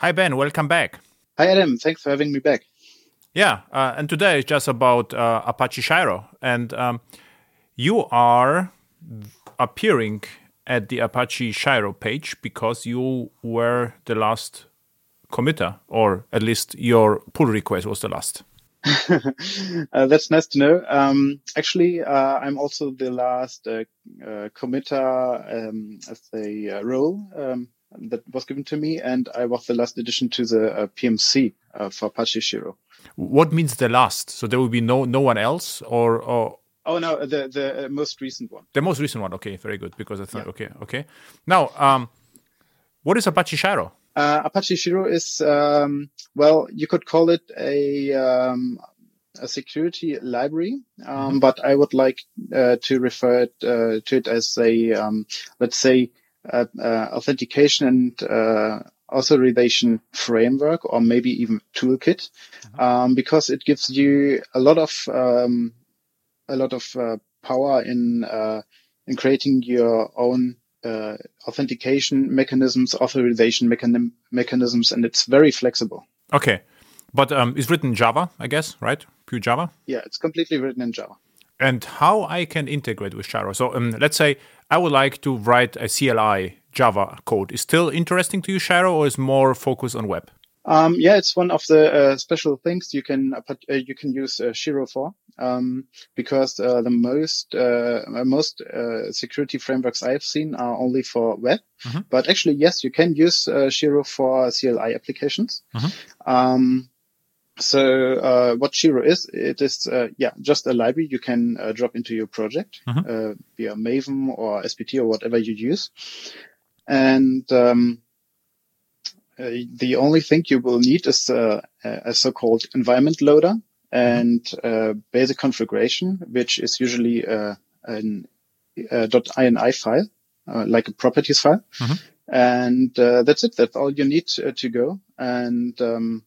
Hi, Ben. Welcome back. Hi, Adam. Thanks for having me back. Yeah, uh, and today is just about uh, Apache Shiro, and um, you are appearing at the Apache Shiro page because you were the last committer, or at least your pull request was the last. uh, that's nice to know. Um, actually, uh, I'm also the last uh, uh committer um, as a uh, role um, that was given to me, and I was the last addition to the uh, PMC for Apache Shiro. What means the last? So there will be no no one else, or, or Oh no, the the most recent one. The most recent one. Okay, very good. Because I thought, yeah. okay, okay. Now, um, what is Apache Shiro? Uh, Apache Shiro is, um, well, you could call it a, um, a security library, um, mm-hmm. but I would like uh, to refer it, uh, to it as a, um, let's say, uh, authentication and uh, authorization framework, or maybe even toolkit, mm-hmm. Um, because it gives you a lot of um, a lot of uh, power in in creating your own uh, authentication mechanisms, authorization mechan- mechanisms, and it's very flexible. Okay, but um, it's written in Java, I guess, right? Pure Java. Yeah, it's completely written in Java. And how I can integrate with Shiro? So um, let's say I would like to write a CLI Java code. Is still interesting to you, Shiro, or is more focused on web? Um, yeah, it's one of the uh, special things you can uh, uh you can use uh, Shiro for um, because uh, the most uh, most security frameworks I've seen are only for web. Mm-hmm. But actually, yes, you can use Shiro for CLI applications. Mm-hmm. Um, so what Shiro is, it is yeah just a library you can drop into your project mm-hmm. via Maven or SBT or whatever you use, and um, uh, the only thing you will need is uh, a so-called environment loader and uh, basic configuration, which is usually an .ini file, like a properties file. Mm-hmm. And that's it. That's all you need to go. And um,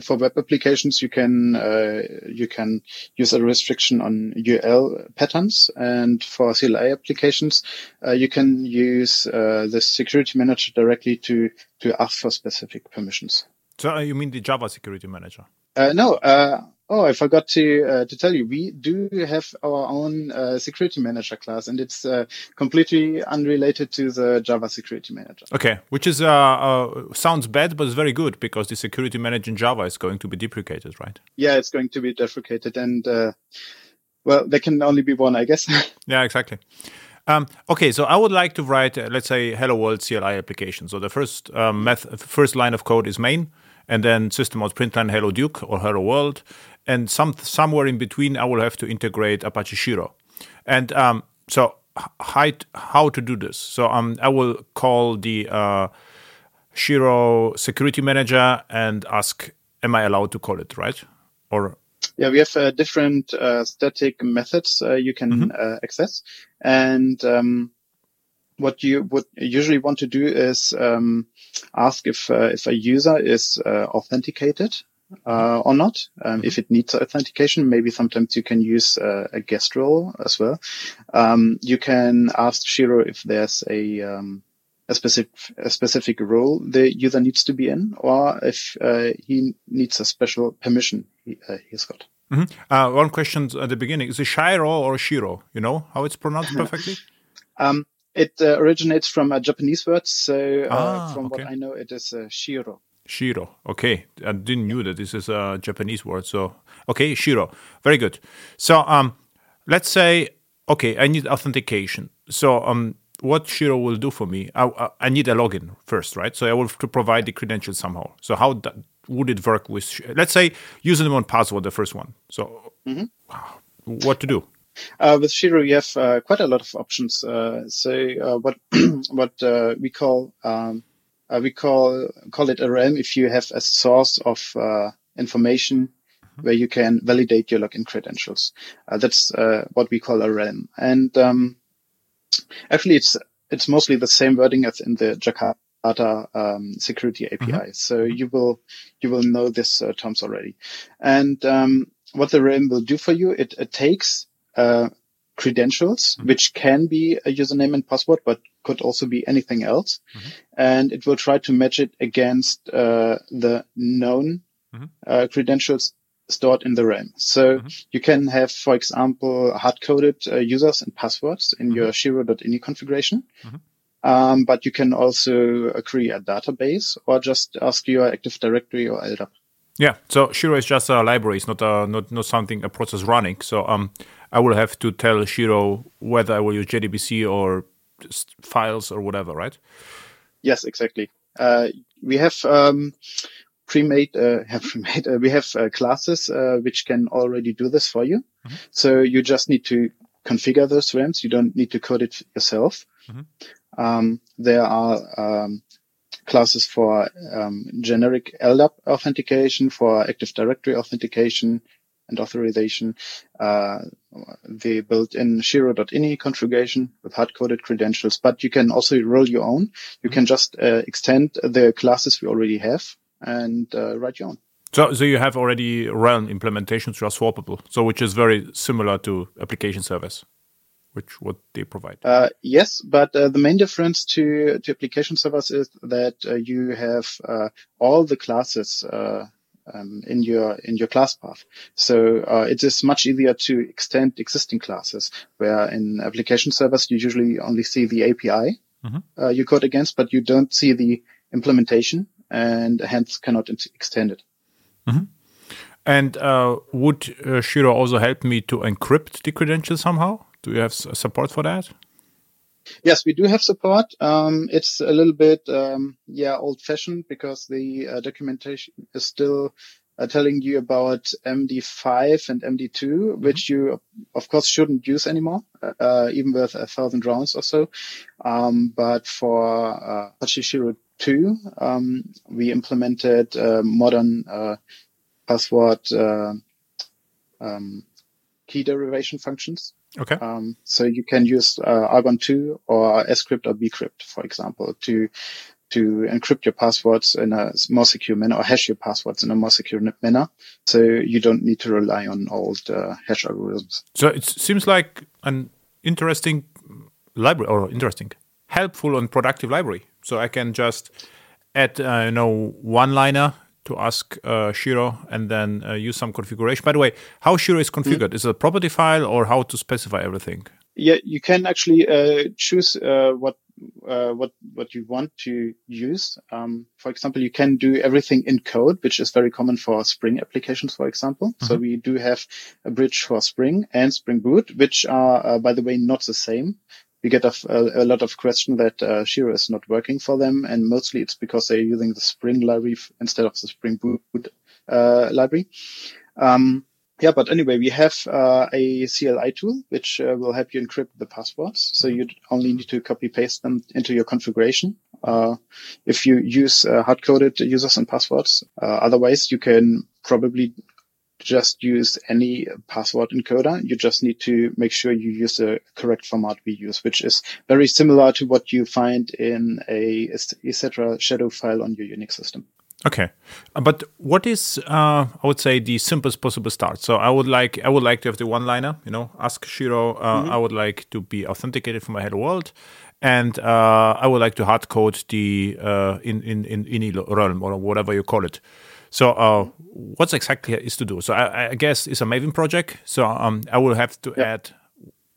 for web applications, you can uh, you can use a restriction on URL patterns, and for CLI applications, uh, you can use uh, the security manager directly to to ask for specific permissions. So uh, you mean the Java security manager? Uh, no, uh, Oh, I forgot to uh, to tell you, we do have our own uh, security manager class, and it's uh, completely unrelated to the Java security manager. Okay, which is uh, uh, sounds bad, but it's very good because the security manager in Java is going to be deprecated, right? Yeah, it's going to be deprecated, and uh, well, there can only be one, I guess. yeah, exactly. Um, okay, so I would like to write, let's say, Hello World CLI application. So the first um, first line of code is main, and then system out hello Duke or hello world, and some somewhere in between, I will have to integrate Apache Shiro. And um, so, how, how to do this? So um, I will call the uh, Shiro security manager and ask, "Am I allowed to call it?" Right? Or yeah, we have uh, different uh, static methods uh, you can mm-hmm. Uh, access, and um, what you would usually want to do is um, ask if uh, if a user is authenticated uh, or not. Um, if it needs authentication, maybe sometimes you can use uh, a guest role as well. Um, you can ask Shiro if there's a um, a specific a specific role the user needs to be in, or if uh, he needs a special permission he, uh, he's got. Mm-hmm. Uh, one question at the beginning: Is it Shiro or Shiro? You know how it's pronounced perfectly. Um, it uh, originates from a Japanese word, so ah, from okay. what I know, it is Shiro. Shiro. Okay, I didn't knew that this is a Japanese word. So okay, Shiro. Very good. So um, let's say okay, I need authentication. So um, what Shiro will do for me? I, I need a login first, right? So I will have to provide the credentials somehow. So how that, would it work with? Let's say username and password, the first one. So mm-hmm. what to do? Uh, with Shiro, you have uh, quite a lot of options. Uh, so uh, what what uh, we call um, uh, we call call it a realm if you have a source of uh, information mm-hmm. where you can validate your login credentials. Uh, that's uh, what we call a realm. And um, actually, it's it's mostly the same wording as in the Jakarta um, security API. Mm-hmm. So you will you will know this uh, terms already. And um, what the realm will do for you, it, it takes uh, credentials, mm-hmm. which can be a username and password, but could also be anything else. Mm-hmm. And it will try to match it against uh, the known mm-hmm. uh, credentials stored in the realm. So mm-hmm. you can have, for example, hard-coded uh, users and passwords in your mm-hmm. Shiro.ini configuration. Mm-hmm. Um, but you can also create a database or just ask your Active Directory or LDAP. Yeah, so Shiro is just a library. It's not a not not something a process running. So um, I will have to tell Shiro whether I will use JDBC or files or whatever, right? Yes, exactly. Uh, we have um, pre-made, uh, have pre-made. Uh, we have uh, classes uh, which can already do this for you. Mm-hmm. So you just need to configure those realms. You don't need to code it yourself. Mm-hmm. Um, there are um, classes for um, generic LDAP authentication, for Active Directory authentication and authorization, uh, the built-in Shiro.ini configuration with hard-coded credentials, but you can also roll your own. You can just uh, extend the classes we already have and uh, write your own. So, so you have already realm implementations which are swappable, so which is very similar to application service which what they provide. Uh, yes, but uh, the main difference to to application servers is that uh, you have uh, all the classes uh, um, in your in your class path. So uh, it is much easier to extend existing classes. Where in application servers you usually only see the API mm-hmm. you code against, but you don't see the implementation, and hence cannot extend it. Mm-hmm. And would Shiro also help me to encrypt the credentials somehow? Do you have support for that? Yes, we do have support. Um, it's a little bit, um, yeah, old fashioned because the uh, documentation is still uh, telling you about MD5 and MD2, mm-hmm. which you, of course, shouldn't use anymore, uh, even with a thousand rounds or so. Um, but for uh, Apache Shiro 2, um, we implemented uh, modern uh, password uh, um, key derivation functions. Okay. Um, so you can use uh, Argon 2 or Scrypt or bcrypt, for example, to to encrypt your passwords in a more secure manner or hash your passwords in a more secure manner. So you don't need to rely on old uh, hash algorithms. So it seems like an interesting library or interesting, helpful and productive library. So I can just add, uh, you know, one liner to ask uh, Shiro and then uh, use some configuration. By the way, how Shiro is configured? Mm-hmm. Is it a property file or how to specify everything? Yeah, you can actually uh, choose uh, what uh, what what you want to use. Um, for example, you can do everything in code, which is very common for Spring applications, for example. Mm-hmm. So we do have a bridge for Spring and Spring Boot, which are, uh, by the way, not the same we get a, a, lot of question that uh, Shiro is not working for them, and mostly it's because they're using the Spring library instead of the Spring Boot uh, library. Um, yeah, but anyway, we have uh, a CLI tool which uh, will help you encrypt the passwords. So you only need to copy paste them into your configuration. Uh, if you use uh, hard coded users and passwords, uh, otherwise you can probably just use any password encoder. You just need to make sure you use the correct format we use, which is very similar to what you find in a etc shadow file on your Unix system. Okay, uh, but what is uh, I would say the simplest possible start? So I would like I would like to have the one liner. You know, ask Shiro. Uh, mm-hmm. I would like to be authenticated from my hello world, and uh, I would like to hard code the uh, in in in any realm or whatever you call it. So, uh, what's exactly is to do? So, I, I, guess it's a Maven project. So, um, I will have to add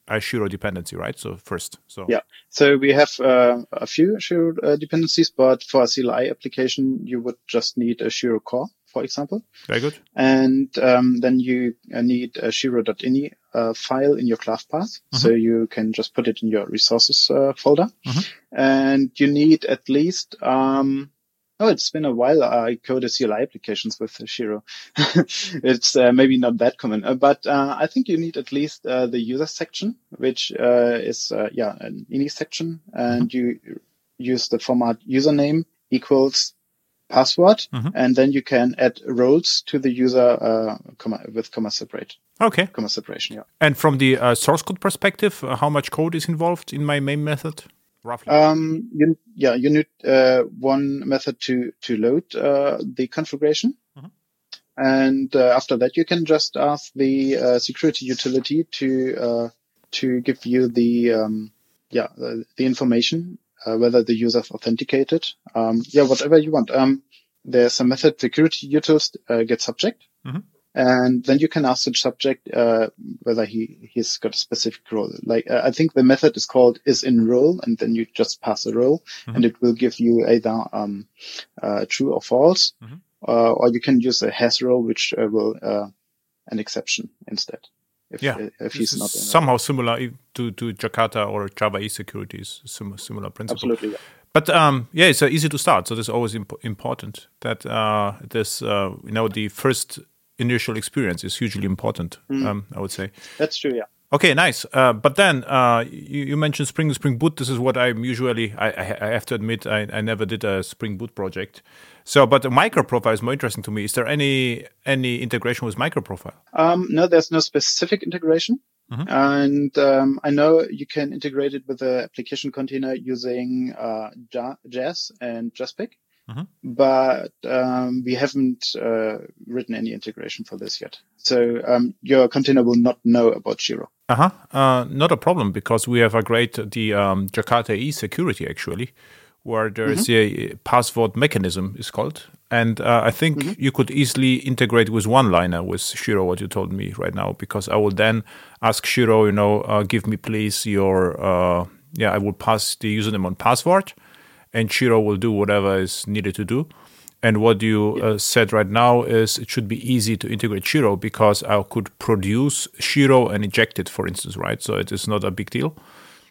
a Shiro dependency, right? So first, so yeah. So we have uh, a few Shiro uh, dependencies, but for a CLI application, you would just need a Shiro core, for example. Very good. And um, then you uh, need a Shiro.ini uh, file in your class path, mm-hmm. so you can just put it in your resources uh, folder. Mm-hmm. And you need at least um, Oh, it's been a while. I coded CLI applications with Shiro. it's uh, maybe not that common, uh, but uh, I think you need at least uh, the user section, which uh, is uh, yeah an ini section, and you use the format username equals password, mm-hmm. and then you can add roles to the user comma, with comma separate. Okay, comma separation. Yeah. And from the source code perspective, how much code is involved in my main method? Roughly? Um, you, yeah, you need uh, one method to to load uh, the configuration, mm-hmm. and uh, after that you can just ask the uh, security utility to uh, to give you the um, yeah, the, the information, uh, whether the user is authenticated. Um, yeah, whatever you want. Um, there's a method security utils uh, get subject. Mm-hmm. And then you can ask the subject uh, whether he he's got a specific role. Like uh, I think the method is called is in role, and then you just pass a role, Mm-hmm. and it will give you either um, uh, true or false, Mhm. uh, or you can use a has role, which uh, will uh, an exception instead. If Yeah. if he's not somehow similar to, to Jakarta or Java E securities, sim- similar principle. absolutely. yeah. But um, yeah, it's uh, easy to start. So this is always imp- important that uh, this, uh, you know, the first initial experience is hugely important. Um, I would say. That's true. Yeah. Okay, nice. Uh, but then uh, you, you mentioned Spring Spring Boot. This is what I'm usually. I, I, I have to admit, I, I never did a Spring Boot project. So, but the microprofile is more interesting to me. Is there any any integration with microprofile? Um, no, there's no specific integration. Mhm. And um, I know you can integrate it with the application container using uh, JAAS and JASPIC, Mhm. but um, we haven't uh, written any integration for this yet. So um, your container will not know about Shiro. Uh-huh. Uh Not a problem because we have a great the um, Jakarta E security actually, where there is a password mechanism is called, and uh, I think you could easily integrate with one liner with Shiro. What you told me right now, because I will then ask Shiro, you know, uh, give me please your uh, yeah, I will pass the username and password, and Shiro will do whatever is needed to do. And what you uh, said right now is it should be easy to integrate Shiro because I could produce Shiro and inject it, for instance, right? So it is not a big deal.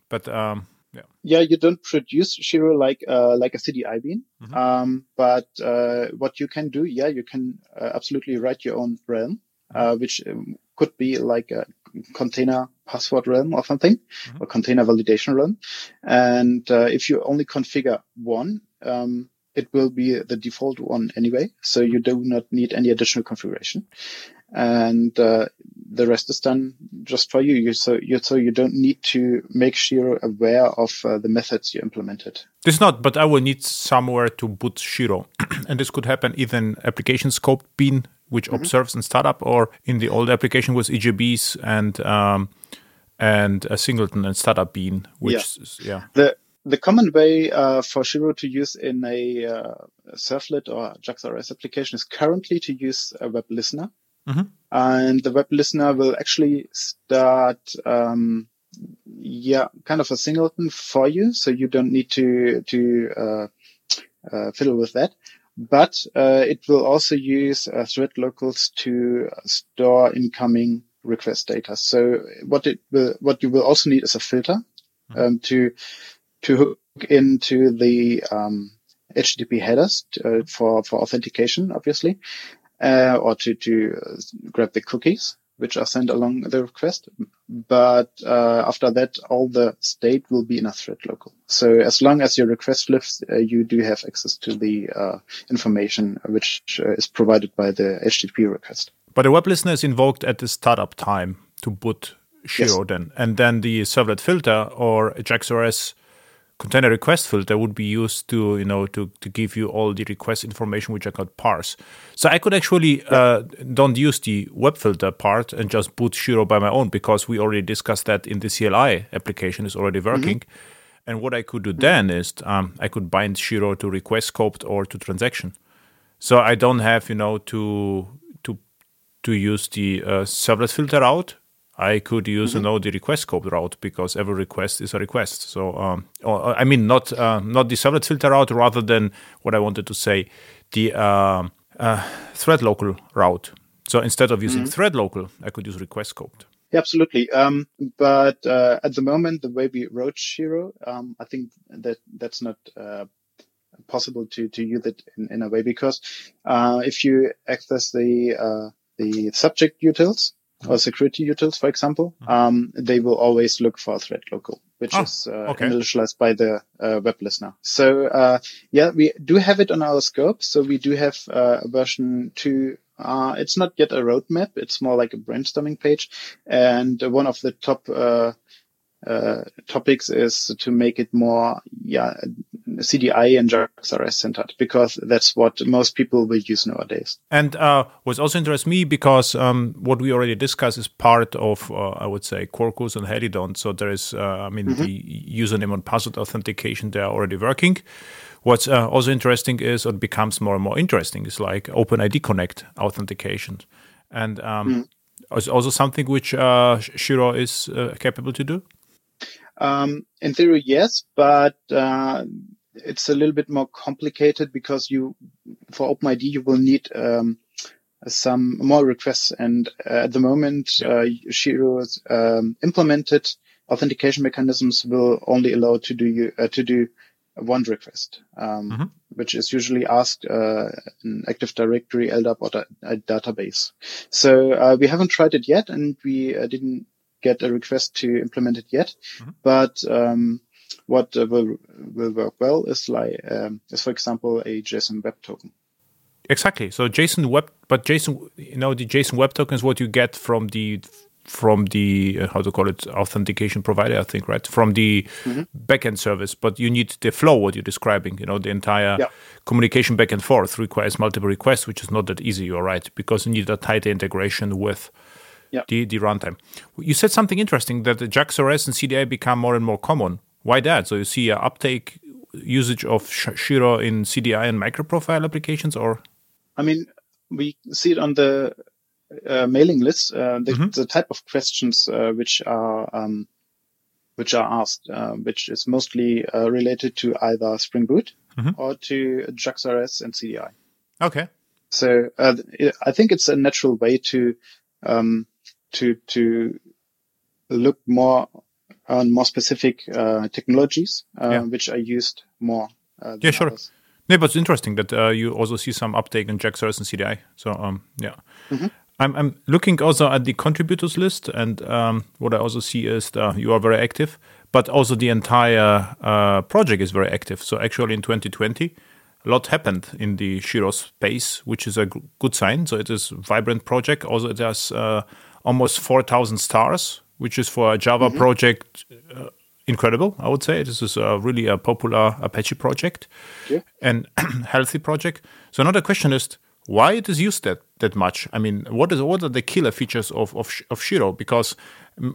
But um, yeah, Yeah, you don't produce Shiro like uh, like a CDI bean, Mhm. um, but uh, what you can do, yeah, you can uh, absolutely write your own realm, uh, which um, could be like a container password realm or something, Mhm. or container validation realm. And uh, if you only configure one, um, it will be the default one anyway, so you do not need any additional configuration. And uh, the rest is done just for you. you so you so you don't need to make Shiro aware of uh, the methods you implemented. this is not, but I will need somewhere to boot Shiro. and this could happen either in application scope bean, which observes in startup, or in the old application with EJBs and um, and a singleton and startup bean, which Yeah. is, yeah. The the common way uh, for Shiro to use in a uh, Servlet or JAX-RS application is currently to use a web listener. Mhm. And the web listener will actually start, um, yeah, kind of a singleton for you. So you don't need to, to, uh, uh, fiddle with that. But, uh, it will also use uh, thread locals to store incoming request data. So what it will, what you will also need is a filter, um, to, to hook into the um, HTTP headers uh, for for authentication, obviously, uh, or to to uh, grab the cookies which are sent along the request. But uh, after that, all the state will be in a thread local. So as long as your request lives, uh, you do have access to the uh, information which uh, is provided by the HTTP request. But the web listener is invoked at the startup time to boot Shiro then. And then the servlet filter or JAX-RS container request filter would be used to, you know, to, to give you all the request information which I could parse. So I could actually uh, don't use the web filter part and just boot Shiro by my own because we already discussed that in the CLI application is already working. And what I could do then is um, I could bind Shiro to request scoped or to transaction. So I don't have, you know, to to to use the uh, servlet filter route. I could use, you know, the request scope route because every request is a request. So, um, or, I mean, not uh, not the servlet filter route, rather than what I wanted to say, the uh, uh, thread local route. So instead of using thread local, I could use request scoped. Yeah, absolutely. Um, but uh, at the moment, the way we wrote Shiro, um, I think that that's not uh, possible to to use it in, in a way because uh, if you access the uh, the subject utils or security utils, for example, um, they will always look for a thread local, which Ah, is uh, okay. initialized by the uh, web listener. So uh, yeah, we do have it on our scope. So we do have uh, a version two. Uh, it's not yet a roadmap. It's more like a brainstorming page. And one of the top uh, topics is to make it more, yeah, CDI and JAX-RS centered because that's what most people will use nowadays. And uh, what also interests me because um, what we already discussed is part of, uh, I would say, Quarkus and Helidon. So there is, uh, I mean, mm-hmm. the username and password authentication they are already working. What's uh, also interesting is, or becomes more and more interesting, is like OpenID Connect authentication, and um, mm. is also something which uh, Shiro is uh, capable to do. Um, in theory, yes, but uh, it's a little bit more complicated because you, for OpenID, you will need um, some more requests, and uh, at the moment, yeah. uh, Shiro's um, implemented authentication mechanisms will only allow to do uh, to do one request, um, mm-hmm. which is usually asked uh, in Active Directory, LDAP, or da- a database. So uh, we haven't tried it yet, and we uh, didn't get a request to implement it yet. Mm-hmm. But um, what uh, will will work well is like um, is for example a JSON Web Token. Exactly. So JSON Web, but JSON, you know, the JSON Web Token is what you get from the from the uh, how to call it authentication provider, I think, right? From the mm-hmm. backend service, but you need the flow. What you're describing, you know, the entire yeah. communication back and forth requires multiple requests, which is not that easy. You're right because you need a tighter integration with yeah. the the runtime. You said something interesting that the JAX-RS and CDI become more and more common. Why that? So you see a uptake usage of Shiro in CDI and microprofile applications, or? I mean, we see it on the uh, mailing list. Uh, the, mm-hmm. the, type of questions uh, which are um, which are asked, uh, which is mostly uh, related to either Spring Boot mm-hmm. or to JAX-RS and CDI. Okay. So uh, I think it's a natural way to um, to to look more on more specific uh, technologies uh, yeah. which are used more. Uh, yeah, sure. Others. Yeah, but it's interesting that uh, you also see some uptake in JAX-RS and CDI. So um, yeah. Mm-hmm. I'm, I'm looking also at the contributors list, and um, what I also see is that you are very active, but also the entire uh, project is very active. So actually, in 2020, a lot happened in the Shiro space, which is a good sign. So it is a vibrant project. Also, it has uh, almost 4,000 stars, which is for a Java mm-hmm. project uh, incredible. I would say this is a really a popular Apache project yeah. and healthy project. So another question is why it is used that that much. I mean, what is what are the killer features of of, of Shiro? Because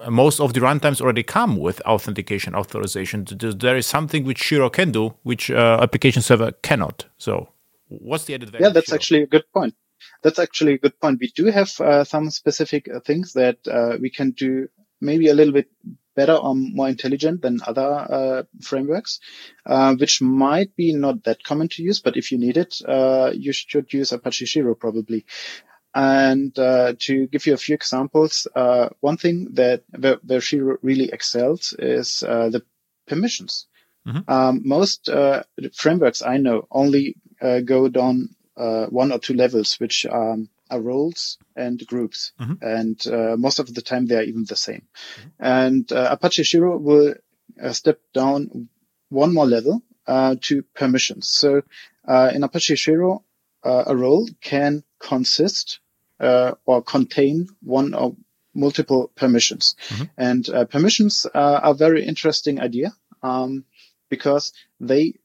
most of the runtimes already come with authentication authorization. There is something which Shiro can do, which uh, application server cannot. So, what's the added value? Yeah, that's actually a good point. That's actually a good point. We do have uh, some specific uh, things that uh, we can do maybe a little bit better or more intelligent than other uh, frameworks, uh, which might be not that common to use, but if you need it, uh, you should use Apache Shiro probably. And uh, to give you a few examples, uh, one thing that where, where Shiro really excels is uh, the permissions. Mm-hmm. Um, most frameworks I know only go down one or two levels, which um, are roles and groups. Mm-hmm. And uh, most of the time they are even the same. Mm-hmm. And uh, Apache Shiro will uh, step down one more level uh, to permissions. So uh, in Apache Shiro, uh, a role can consist or contain one or multiple permissions. Mm-hmm. And permissions are a very interesting idea um, because they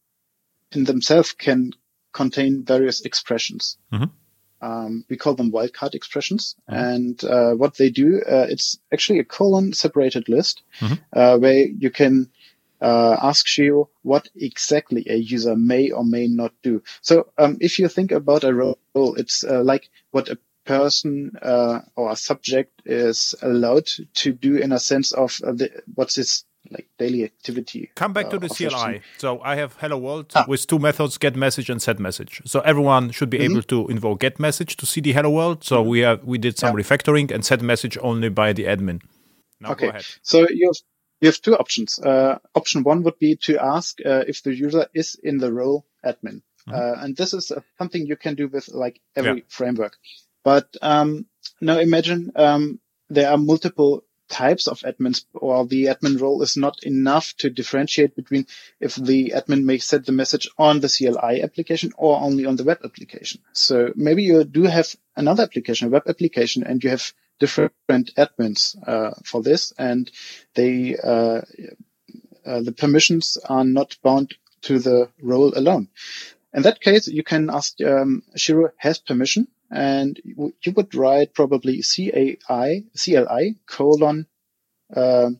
in themselves can contain various expressions. Mm-hmm. Um, we call them wildcard expressions. Mm-hmm. And uh, what they do, uh, it's actually a colon separated list mm-hmm. uh, where you can uh, ask Shiro what exactly a user may or may not do. So um, if you think about a role, it's uh, like what a person uh, or a subject is allowed to do in a sense of the, what's its like daily activity. Come back uh, to the CLI. So I have hello world ah. with two methods, get message and set message. So everyone should be mm-hmm. able to invoke get message to see the hello world. So mm-hmm. we have we did some yeah. refactoring and set message only by the admin. Now okay. So you have you have two options. Uh, option one would be to ask uh, if the user is in the role admin. Mm-hmm. Uh, and this is uh, something you can do with like every yeah. framework. But um, now imagine um, there are multiple types of admins or the admin role is not enough to differentiate between if the admin may set the message on the CLI application or only on the web application. So maybe you do have another application, a web application, and you have different admins uh, for this, and they uh, uh, the permissions are not bound to the role alone. In that case, you can ask um, Shiro has permission, and you would write probably CAI CLI colon uh,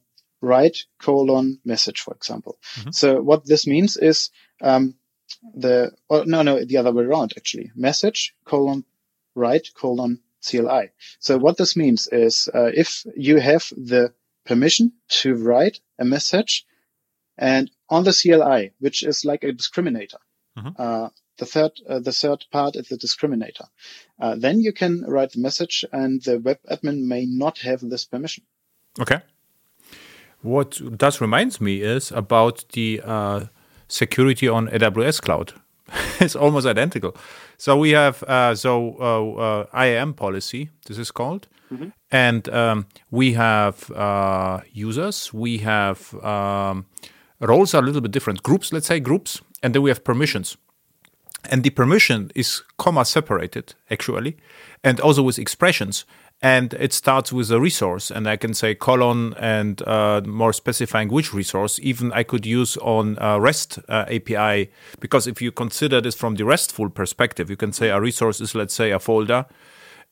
write colon message, for example. Mm-hmm. So what this means is um, the oh, no no the other way around actually message colon write colon CLI. So what this means is uh, if you have the permission to write a message and on the CLI, which is like a discriminator, mm-hmm. uh, the third, uh, the third part is the discriminator. Uh, then you can write the message and the web admin may not have this permission. Okay. What does reminds me is about the uh, security on AWS cloud. it's almost identical. So we have uh, so uh, uh, IAM policy. This is called, mm-hmm. and um, we have uh, users. We have um, roles are a little bit different. Groups, let's say groups, and then we have permissions. And the permission is comma separated actually, and also with expressions. And it starts with a resource, and I can say colon and uh, more specifying which resource. Even I could use on uh, REST uh, API because if you consider this from the RESTful perspective, you can say a resource is let's say a folder,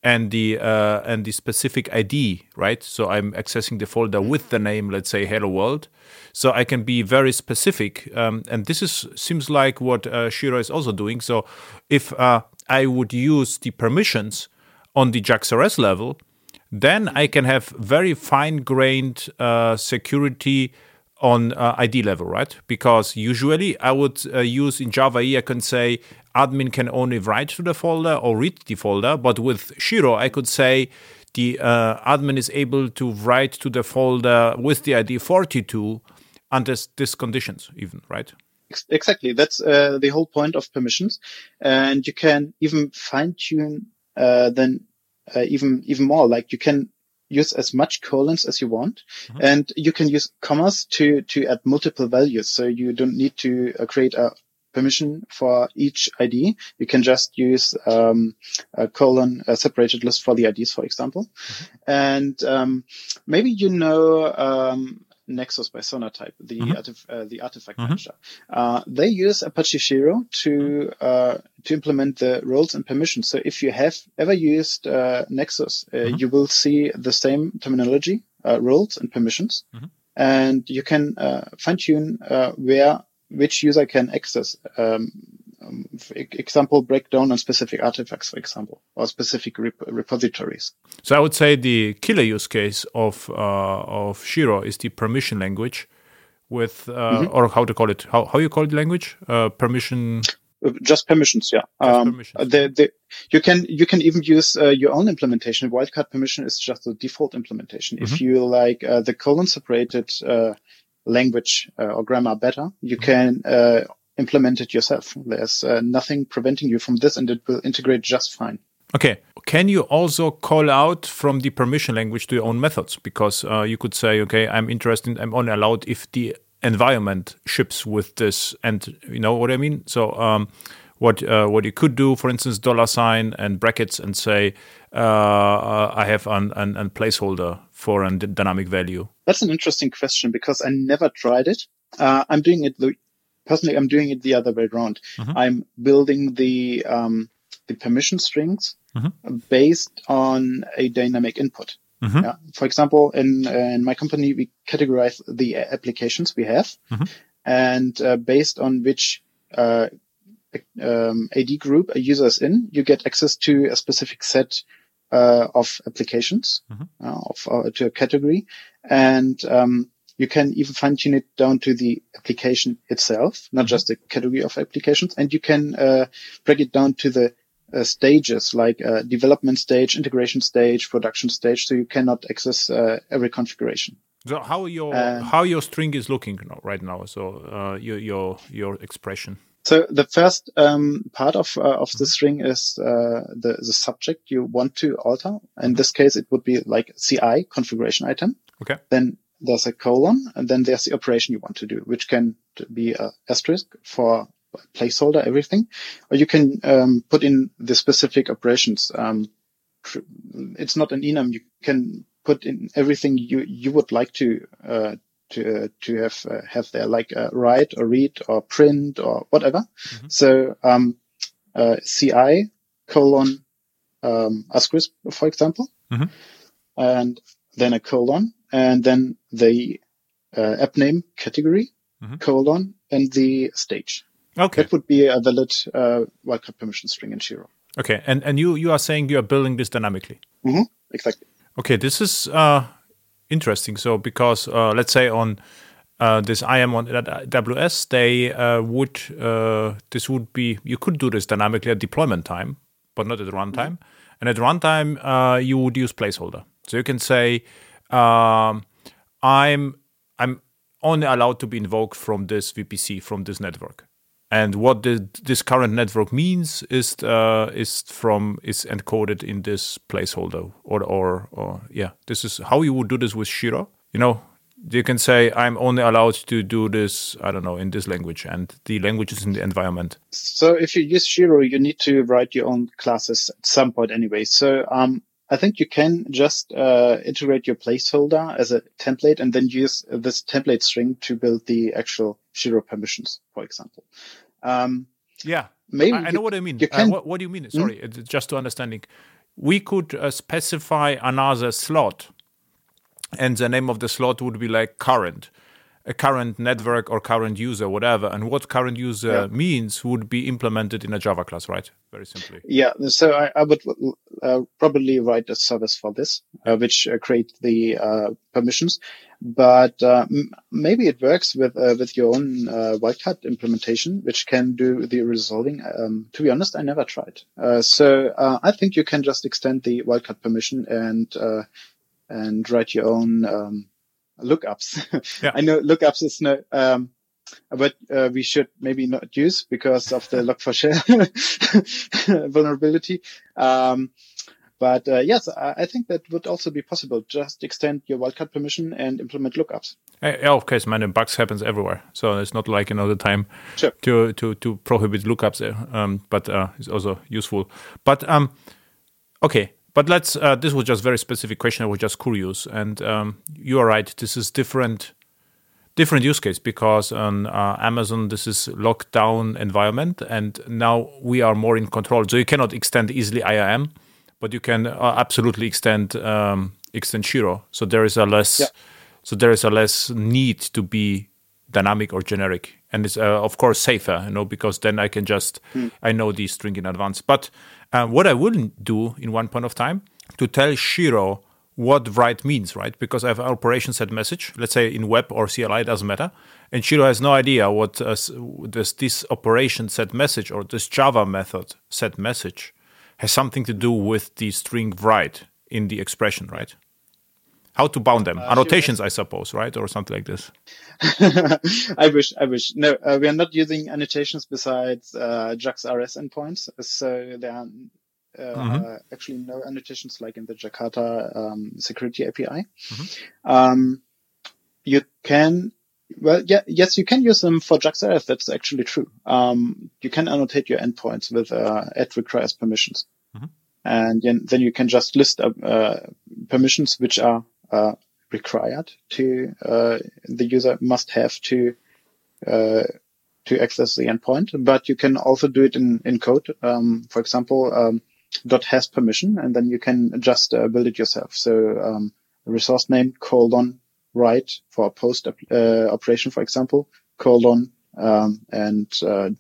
and the uh, and the specific ID, right? So I'm accessing the folder with the name, let's say Hello World. So I can be very specific, um, and this is seems like what uh, Shiro is also doing. So if uh, I would use the permissions on the JAX-RS level, then I can have very fine-grained uh, security on uh, ID level, right? Because usually I would uh, use in Java I can say admin can only write to the folder or read the folder. But with Shiro, I could say the uh, admin is able to write to the folder with the ID 42 under these conditions, even, right? Exactly. That's uh, the whole point of permissions. And you can even fine tune uh, then uh, even, even more. Like you can use as much colons as you want mm-hmm. and you can use commas to, to add multiple values. So you don't need to uh, create a permission for each ID. You can just use um, a colon a separated list for the IDs, for example. Mm-hmm. And um, maybe you know um, Nexus by Sonatype, the mm-hmm. artif- uh, the artifact mm-hmm. manager. Uh, they use Apache Shiro to uh, to implement the roles and permissions. So if you have ever used uh, Nexus, uh, mm-hmm. you will see the same terminology, uh, roles and permissions, mm-hmm. and you can fine tune where which user can access. Um, um, example breakdown on specific artifacts, for example, or specific rep- repositories. So I would say the killer use case of uh, of Shiro is the permission language, with uh, mm-hmm. or how to call it? How how you call the language? Uh, permission. Uh, just permissions, yeah. Just um, permissions. The, the, you can you can even use uh, your own implementation. Wildcard permission is just the default implementation. Mm-hmm. If you like uh, the colon separated language or grammar better, you can implement it yourself. There's uh, nothing preventing you from this, and it will integrate just fine. Okay. Can you also call out from the permission language to your own methods? Because uh, you could say, okay, I'm interested, I'm only allowed if the environment ships with this, and you know what I mean. So, um, what uh, what you could do, for instance, dollar sign and brackets, and say, uh, uh I have an, an, an placeholder for a dynamic value. That's an interesting question because I never tried it. Uh, I'm doing it the personally, I'm doing it the other way around. Mm-hmm. I'm building the um, the permission strings mm-hmm. based on a dynamic input. Mm-hmm. Yeah. For example, in uh, in my company, we categorize the applications we have, mm-hmm. and uh, based on which uh, um, AD group a user is in, you get access to a specific set uh, of applications mm-hmm. uh, of uh, to a category, and um, you can even fine tune it down to the application itself, not mm-hmm. just the category of applications. And you can uh, break it down to the uh, stages like uh, development stage, integration stage, production stage. So you cannot access uh, every configuration. So how your how your string is looking right now? So uh, your your your expression. So the first um, part of uh, of the mm-hmm. string is the the subject you want to alter. In this case, it would be like CI configuration item. Okay. Then there's a colon, and then there's the operation you want to do, which can be a asterisk for placeholder, everything, or you can um, put in the specific operations. Um, it's not an enum. You can put in everything you you would like to uh, to uh, to have uh, have there, like uh, write or read or print or whatever. Mm-hmm. So um, uh, CI colon um, asterisk, for example, mm-hmm. and then a colon, and then the uh, app name category mm-hmm. colon and the stage. Okay, that would be a valid uh, wildcard permission string in Shiro. Okay, and and you you are saying you are building this dynamically. Mm-hmm. Exactly. Okay, this is uh, interesting. So because uh, let's say on uh, this IAM on AWS, they uh, would uh, this would be you could do this dynamically at deployment time, but not at runtime. Mm-hmm. And at runtime, uh, you would use placeholder. So you can say, um, I'm I'm only allowed to be invoked from this VPC from this network. And what the, this current network means is uh, is from is encoded in this placeholder or or or yeah. This is how you would do this with Shiro. You know, you can say I'm only allowed to do this. I don't know in this language, and the language is in the environment. So if you use Shiro, you need to write your own classes at some point anyway. So um, I think you can just uh, integrate your placeholder as a template and then use this template string to build the actual Shiro permissions, for example. Um, yeah, maybe I, I know what I mean. Uh, what, what, do you mean? Hmm? Sorry, mm-hmm. just to understanding, we could uh, specify another slot, and the name of the slot would be like current a current network or current user, whatever. And what current user yeah. means would be implemented in a Java class, right? Very simply. Yeah. So I, I would uh, probably write a service for this, uh, which uh, create the uh, permissions. But uh, m- maybe it works with uh, with your own wildcard implementation, which can do the resolving. Um, to be honest, I never tried. so I think you can just extend the wildcard permission and and write your own. Um, lookups. Yeah. I know lookups is no, um, but uh, we should maybe not use because of the Log4Shell vulnerability. Um, but uh, yes, I, think that would also be possible. Just extend your wildcard permission and implement lookups. Yeah, of course, man. Bugs happens everywhere, so it's not like another time sure. to to to prohibit lookups there. Um, but uh, it's also useful. But um, okay, but let's. Uh, this was just very specific question. I was just curious, and um, you are right. This is different, different use case because on uh, Amazon this is locked down environment, and now we are more in control. So you cannot extend easily IAM, but you can uh, absolutely extend um, extend Shiro. So there is a less. Yeah. So there is a less need to be dynamic or generic and it's uh, of course safer you know because then i can just mm. i know the string in advance but uh, what I wouldn't do in one point of time to tell Shiro what write means, right? Because I have operation set message, let's say in web or CLI, it doesn't matter. And Shiro has no idea what uh, this operation set message or this Java method set message has something to do with the string write in the expression, right? How to bound them? Uh, Annotations, I suppose, right, or something like this. I wish, I wish. No, uh, we are not using annotations besides uh, JAX-RS endpoints, so there are uh, mm-hmm. actually no annotations like in the Jakarta um, security API. Mm-hmm. Um, you can, well, yeah, yes, you can use them for JAX-RS. That's actually true. Um, you can annotate your endpoints with uh, add requires permissions. Mm-hmm. And then you can just list uh, permissions which are uh, required to uh, the user must have to uh, to access the endpoint. But you can also do it in in code. Um, for example, um, dot has permission, and then you can just uh, build it yourself. So um, resource name colon write for a post uh, operation, for example, colon um, and uh,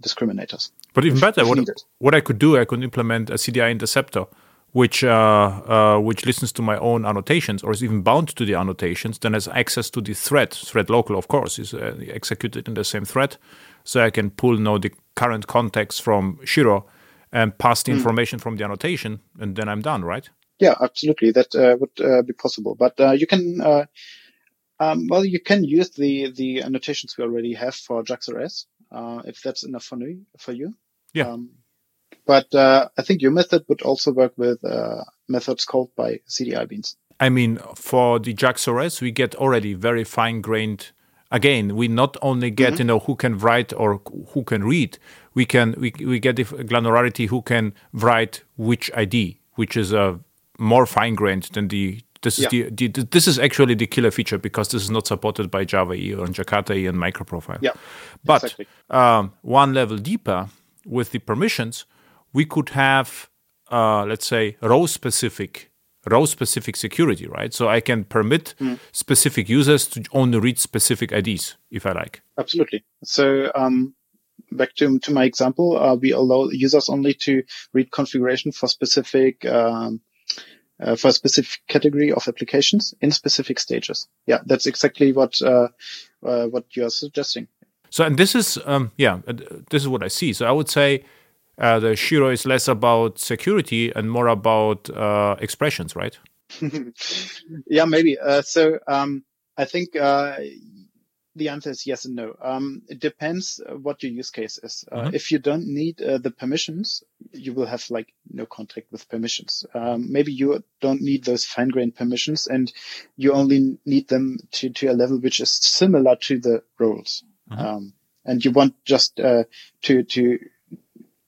discriminators. But even better, what, what I could do, I could implement a CDI interceptor which uh, uh, which listens to my own annotations or is even bound to the annotations, then has access to the thread. Thread local, of course, is uh, executed in the same thread, so I can pull now the current context from Shiro and pass the mm. information from the annotation, and then I'm done, right? Yeah, absolutely. That uh, would uh, be possible, but uh, you can. Um, well, you can use the the annotations we already have for JAX-RS, if that's enough for you. For you. Yeah. Um, but uh, I think your method would also work with uh, methods called by CDI beans. I mean, for the JAX-RS, we get already very fine grained. Again, we not only get mm-hmm. you know who can write or who can read, we can we we get the granularity who can write which ID which is a more fine grained than the this is Yeah. the, the this is actually the killer feature because this is not supported by Java E or Jakarta E and microprofile. Yeah, But exactly. um, one level deeper with the permissions, we could have uh, let's say row specific row specific security, right? So I can permit Hmm. specific users to only read specific IDs if I like. Absolutely. So, um, back to, to my example, uh, we allow users only to read configuration for specific, um, uh, for a specific category of applications in specific stages. Yeah, that's exactly what, uh, uh, what you are suggesting. So, and this is, um, yeah, uh, this is what I see. So, I would say uh, the Shiro is less about security and more about uh, expressions, right? yeah, maybe. Uh, so, um, I think, uh, the answer is yes and no. Um, it depends what your use case is. Uh, Mhm. If you don't need uh, the permissions, you will have like no contact with permissions. Um, maybe you don't need those fine grained permissions and you only need them to, to a level which is similar to the roles. Mhm. Um, and you want just, uh, to, to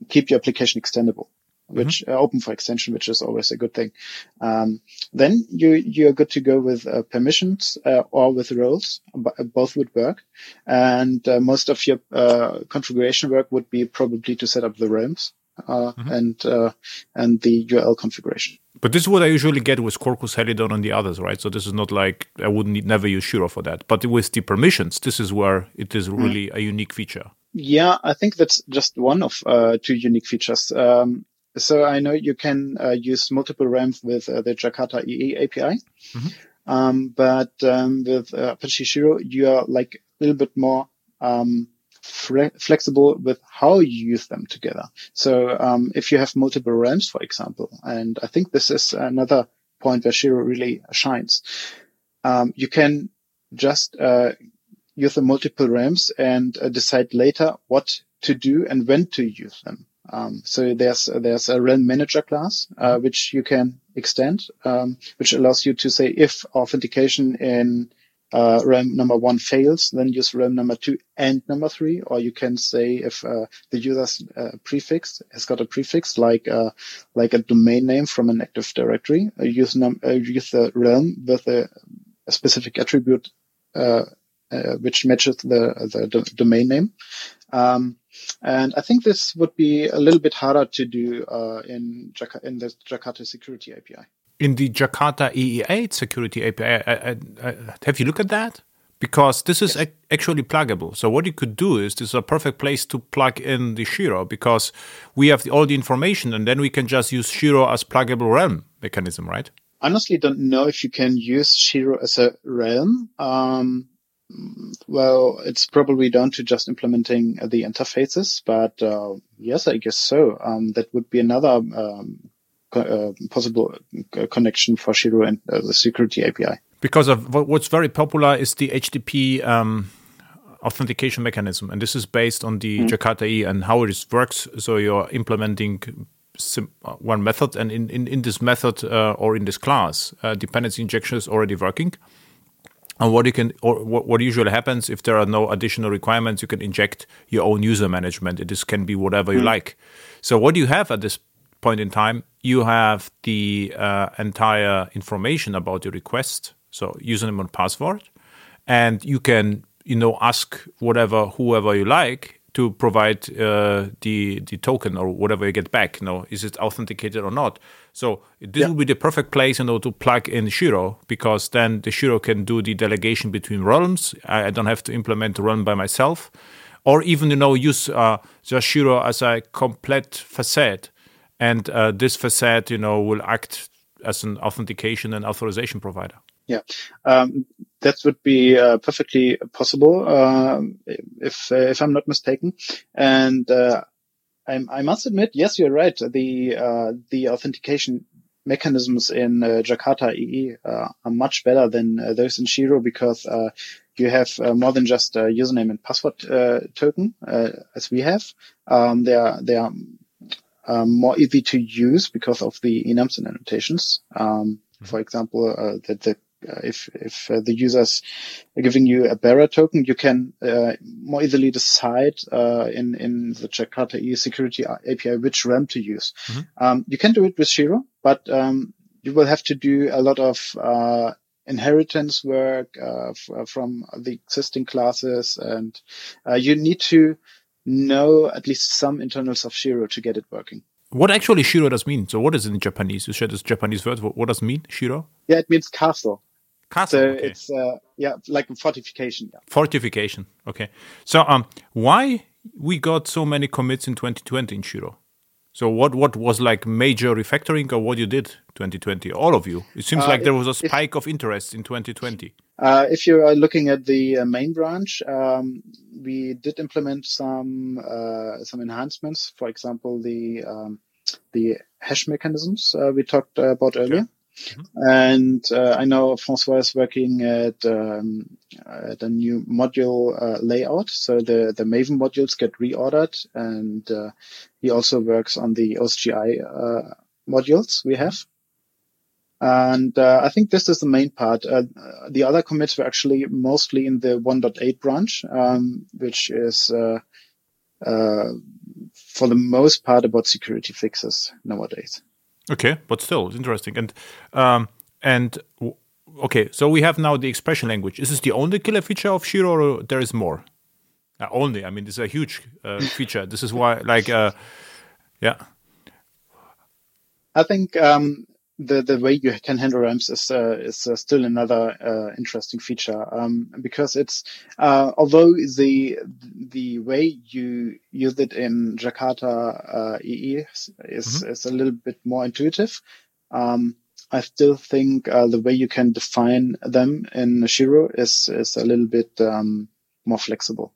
keep your application extendable, which uh, open for extension, which is always a good thing. Um, then you you're good to go with uh, permissions uh, or with roles. B- Both would work, and uh, most of your uh, configuration work would be probably to set up the realms uh, and uh, and the URL configuration. But this is what I usually get with Quarkus, Helidon, and the others, right? So this is not like I would need, never use Shiro for that. But with the permissions, this is where it is really a unique feature. Yeah, I think that's just one of uh, two unique features. Um, so I know you can uh, use multiple realms with uh, the Jakarta EE API, Mhm. um, but um, with uh, Apache Shiro, you are like a little bit more um, fre- flexible with how you use them together. So um, if you have multiple realms, for example, and I think this is another point where Shiro really shines, um, you can just uh, use the multiple realms and uh, decide later what to do and when to use them. Um, so there's there's a realm manager class uh, which you can extend, um, which allows you to say if authentication in uh, realm number one fails, then use realm number two and number three, or you can say if uh, the user's uh, prefix has got a prefix like uh, like a domain name from an Active Directory, uh, use num- use the realm with a, a specific attribute uh, which matches the the do- domain name. Um, and I think this would be a little bit harder to do uh, in in the Jakarta Security API. In the Jakarta EE8 security API, I, I, I, have you looked at that? Because this is ac- actually pluggable. So what you could do is this is a perfect place to plug in the Shiro because we have the, all the information and then we can just use Shiro as pluggable realm mechanism, right? Honestly, don't know if you can use Shiro as a realm. Um, well, it's probably down to just implementing the interfaces, but uh, yes, I guess so. Um, that would be another um, co- uh, possible uh, connection for Shiro and uh, the security API. because of what's very popular is the HTTP um, authentication mechanism, and this is based on the Jakarta E and how it works. So you're implementing sim- uh, one method, and in, in, in this method uh, or in this class, uh, dependency injection is already working. And what you can, or what, usually happens if there are no additional requirements, you can inject your own user management. This can be whatever you like. So what you have at this point in time, you have the uh, entire information about your request, so username and password, and you can, you know, ask whatever whoever you like to provide uh, the the token or whatever you get back. You know, is it authenticated or not? So this Yeah. would be the perfect place, you know, to plug in Shiro because then the Shiro can do the delegation between realms. I, don't have to implement the realm by myself, or even you know use uh, just Shiro as a complete facade, and uh, this facade, you know, will act as an authentication and authorization provider. Yeah, um, that would be uh, perfectly possible um, if uh, if I'm not mistaken. And uh, I, I must admit, yes, you're right. The uh, the authentication mechanisms in uh, Jakarta EE uh, are much better than uh, those in Shiro because uh, you have uh, more than just a username and password uh, token uh, as we have. Um, they are they are um, more easy to use because of the enums and annotations. Um, For example, uh, that the uh, if if uh, the user's giving you a bearer token, you can uh, more easily decide uh, in in the Jakarta E security API which realm to use. Um, you can do it with Shiro, but um, you will have to do a lot of uh, inheritance work uh, f- from the existing classes, and uh, you need to know at least some internals of Shiro to get it working. What actually Shiro does mean? So what is it in Japanese? You said this Japanese word. What, what does it mean, Shiro? Yeah, it means castle. Castle. So okay. it's uh, yeah, like a fortification. Yeah. Fortification. Okay. So um, why we got so many commits in 2020 in Shiro? So what what was like major refactoring or what you did 2020? All of you. It seems Uh, like there was a if- spike of interest in 2020. Uh, if you are looking at the uh, main branch, um, we did implement some uh, some enhancements. For example, the um, the hash mechanisms uh, we talked about earlier. And uh, I know Francois is working at um, at a new module uh, layout, so the the Maven modules get reordered, and uh, he also works on the OSGI uh, modules we have. And uh, I think this is the main part. Uh, the other commits were actually mostly in the 1.8 branch, um, which is uh, uh, for the most part about security fixes nowadays. Okay, but still, it's interesting. And um, and okay, so we have now the expression language. Is this the only killer feature of Shiro, or there is more? Uh, only, I mean, this is a huge uh, feature. This is why, like, uh, yeah, I think um, the the way you can handle realms is uh, is uh, still another uh, interesting feature um, because it's uh, although the the way you use it in Jakarta uh, EE is is, is a little bit more intuitive. Um, I still think uh, the way you can define them in Shiro is is a little bit um, more flexible.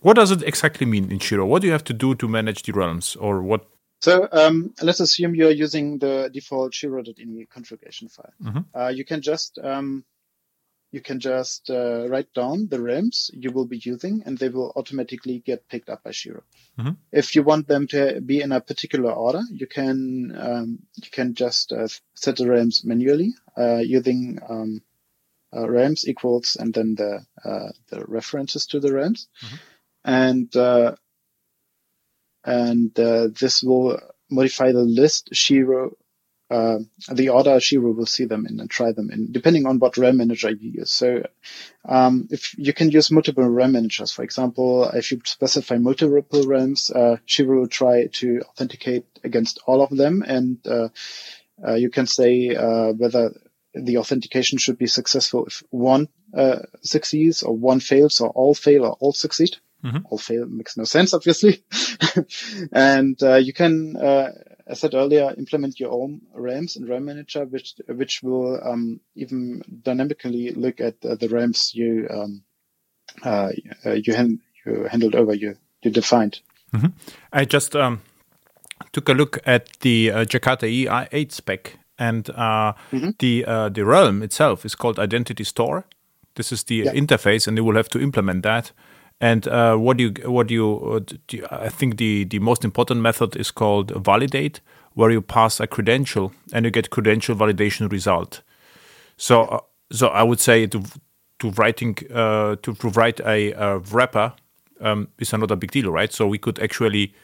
what does it exactly mean in Shiro? What do you have to do to manage the realms, or what? So um, let's assume you're using the default shiro.ini configuration file. Uh, you can just um, you can just uh, write down the realms you will be using, and they will automatically get picked up by Shiro. Mhm. If you want them to be in a particular order, you can um, you can just uh, set the realms manually uh, using um, uh, realms equals and then the uh, the references to the realms, and uh, and uh, this will modify the list. Shiro, uh, the order Shiro will see them in and try them in, depending on what realm manager you use. So, um, if you can use multiple realm managers, for example, if you specify multiple realms, uh, Shiro will try to authenticate against all of them, and uh, uh, you can say uh, whether the authentication should be successful if one succeeds or one fails or all fail or all succeed all fail makes no sense, obviously. and uh, you can, uh, as I said earlier, implement your own realms and realm manager, which which will um, even dynamically look at uh, the realms you um, uh, you, hand, you handled over, you you defined. I just um, took a look at the uh, Jakarta EE8 spec, and uh, the uh, the realm itself is called Identity Store. This is the interface, and you will have to implement that. And uh, what you what you, uh, do you- I think the the most important method is called validate, where you pass a credential and you get credential validation result. So uh, so I would say to to writing uh, to provide a, a wrapper um, is not a big deal, right? So we could actually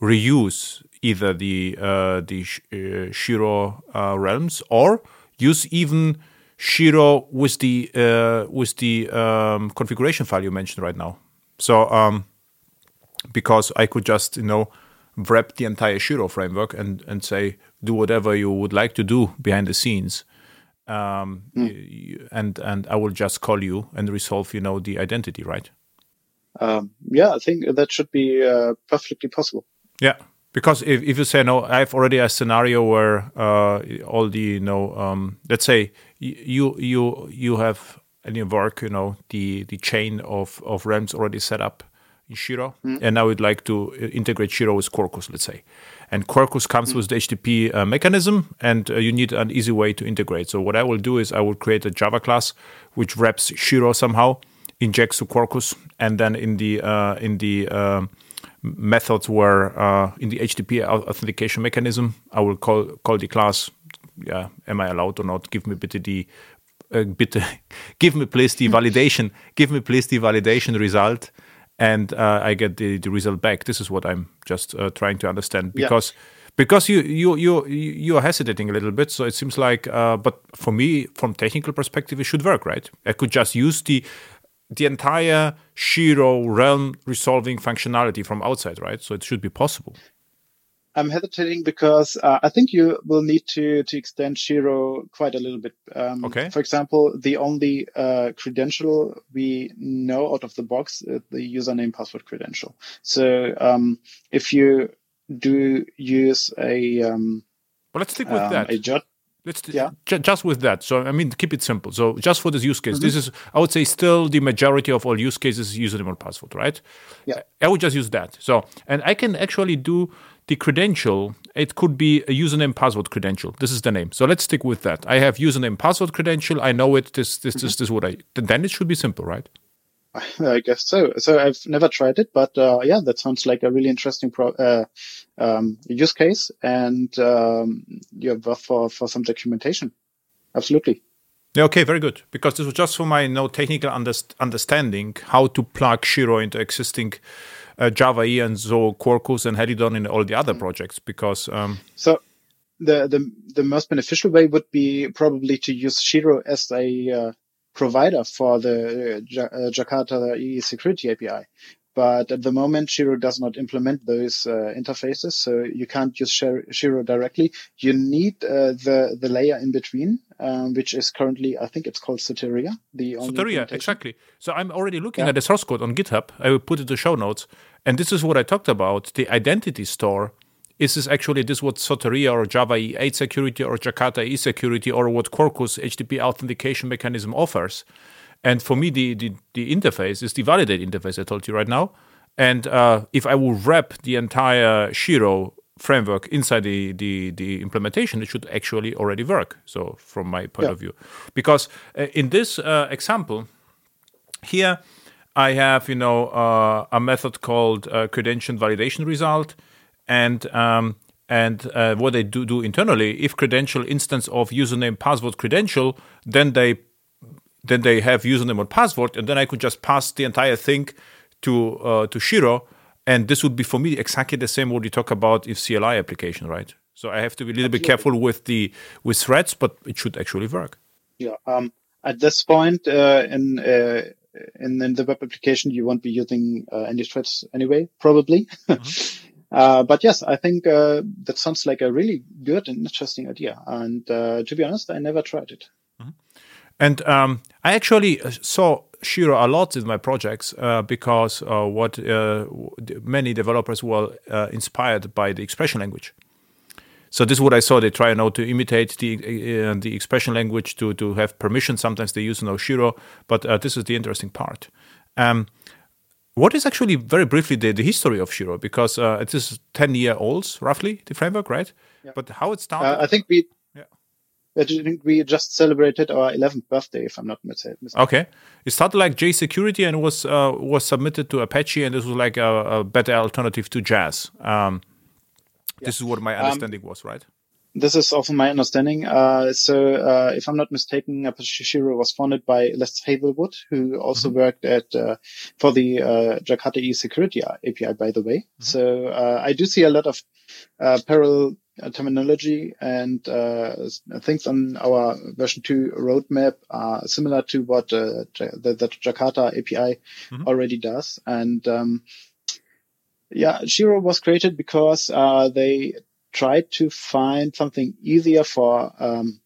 reuse either the uh, the Sh- uh, Shiro uh, realms or use even Shiro with the uh, with the um, configuration file you mentioned right now. So um, because I could just you know wrap the entire Shiro framework and and say do whatever you would like to do behind the scenes. Um, y- and and I will just call you and resolve, you know, the identity, right? Um, yeah, I think that should be uh, perfectly possible. Yeah, because if, if you say no, I have already a scenario where uh, all the you know, um, let's say you you you have in your work, you know, the the chain of of realms already set up in Shiro, and now we'd like to uh, integrate Shiro with Quarkus, let's say, and Quarkus comes with the HTTP uh, mechanism, and uh, you need an easy way to integrate. So what I will do is I will create a Java class which wraps Shiro somehow, injects to Quarkus, and then in the uh, in the um, methods were uh, in the HTTP authentication mechanism, I will call call the class. Yeah, am I allowed or not? Give me bitte the, uh, bitte, give me please the validation. Give me please the validation result, and uh, I get the, the result back. This is what I'm just uh, trying to understand Yeah. because because you you you you are hesitating a little bit so it seems like uh, but for me from technical perspective it should work right i could just use the the entire Shiro realm resolving functionality from outside, right? So it should be possible. I'm hesitating because uh, I think you will need to to extend Shiro quite a little bit. Um, okay. For example, the only uh, credential we know out of the box is the username password credential. So um, if you do use a um, well, let's stick with um, that. A JWT Let's yeah. J- just with that. So I mean, keep it simple. So just for this use case, mm-hmm. this is I would say still the majority of all use cases username or password, right? Yeah. I would just use that. So and I can actually do the credential. It could be a username password credential. This is the name. So let's stick with that. I have username password credential. I know it. This this mm-hmm. this, this is what I. Then it should be simple, right? I guess so. So I've never tried it, but uh, yeah, that sounds like a really interesting pro- uh, um, use case, and um, yeah, for for some documentation. Absolutely. Yeah, okay, very good. Because this was just for my you know, technical underst- understanding how to plug Shiro into existing uh, Java E and so Quarkus and Helidon in all the other mm-hmm. projects. Because um, so the, the the most beneficial way would be probably to use Shiro as a uh, provider for the uh, Jakarta EE security API. But at the moment, Shiro does not implement those uh, interfaces, so you can't use Shiro directly. You need uh, the the layer in between, um, which is currently, I think it's called Soteria. The Soteria, exactly. So I'm already looking yeah. at the source code on GitHub. I will put it in the show notes, and this is what I talked about: the identity store is this actually this what Soteria or Java EE8 security or Jakarta E security or what Quarkus HTTP authentication mechanism offers? And for me, the, the, the interface is the validate interface I told you right now. And uh, if I will wrap the entire Shiro framework inside the, the, the implementation, it should actually already work. So from my point yeah. of view, because uh, in this uh, example here, I have you know uh, a method called uh, credential validation result, and um, and uh, what they do do internally, if credential instance of username password credential, then they then they have username or password, and then I could just pass the entire thing to uh, to Shiro, and this would be for me exactly the same what we talk about if CLI application, right? So I have to be a little Absolutely. bit careful with the with threads, but it should actually work. Yeah. Um, at this point uh, in, uh, in, in the web application, you won't be using uh, any threads anyway, probably. Mm-hmm. Uh, but yes, I think uh, that sounds like a really good and interesting idea. And uh, to be honest, I never tried it. Mm-hmm. And um, I actually uh, saw Shiro a lot in my projects uh, because what many developers were inspired by the expression language. So this is what I saw. They try now to imitate the the expression language to to have permission. Sometimes they use no Shiro, but this is the interesting part. Um, what is actually very briefly the, the history of Shiro? Because uh, it is ten year olds roughly the framework, right? Yeah. But how it started? Uh, I think we. Yeah. I think we just celebrated our 11th birthday, if I'm not mistaken. Okay, it started like JSecurity and was uh, was submitted to Apache, and this was like a, a better alternative to JAAS. Um, yeah. This is what my understanding um, was, right? This is also my understanding. Uh, so, uh, if I'm not mistaken, Apache Shiro was founded by Les Hazlewood, who also mm-hmm. worked at uh, for the uh, Jakarta E Security API, by the way. Mm-hmm. So, uh, I do see a lot of uh, parallel terminology and things on our version two roadmap are similar to what the, the, Jakarta API mm-hmm. already does. And um, yeah, Shiro was created because they try to find something easier for um,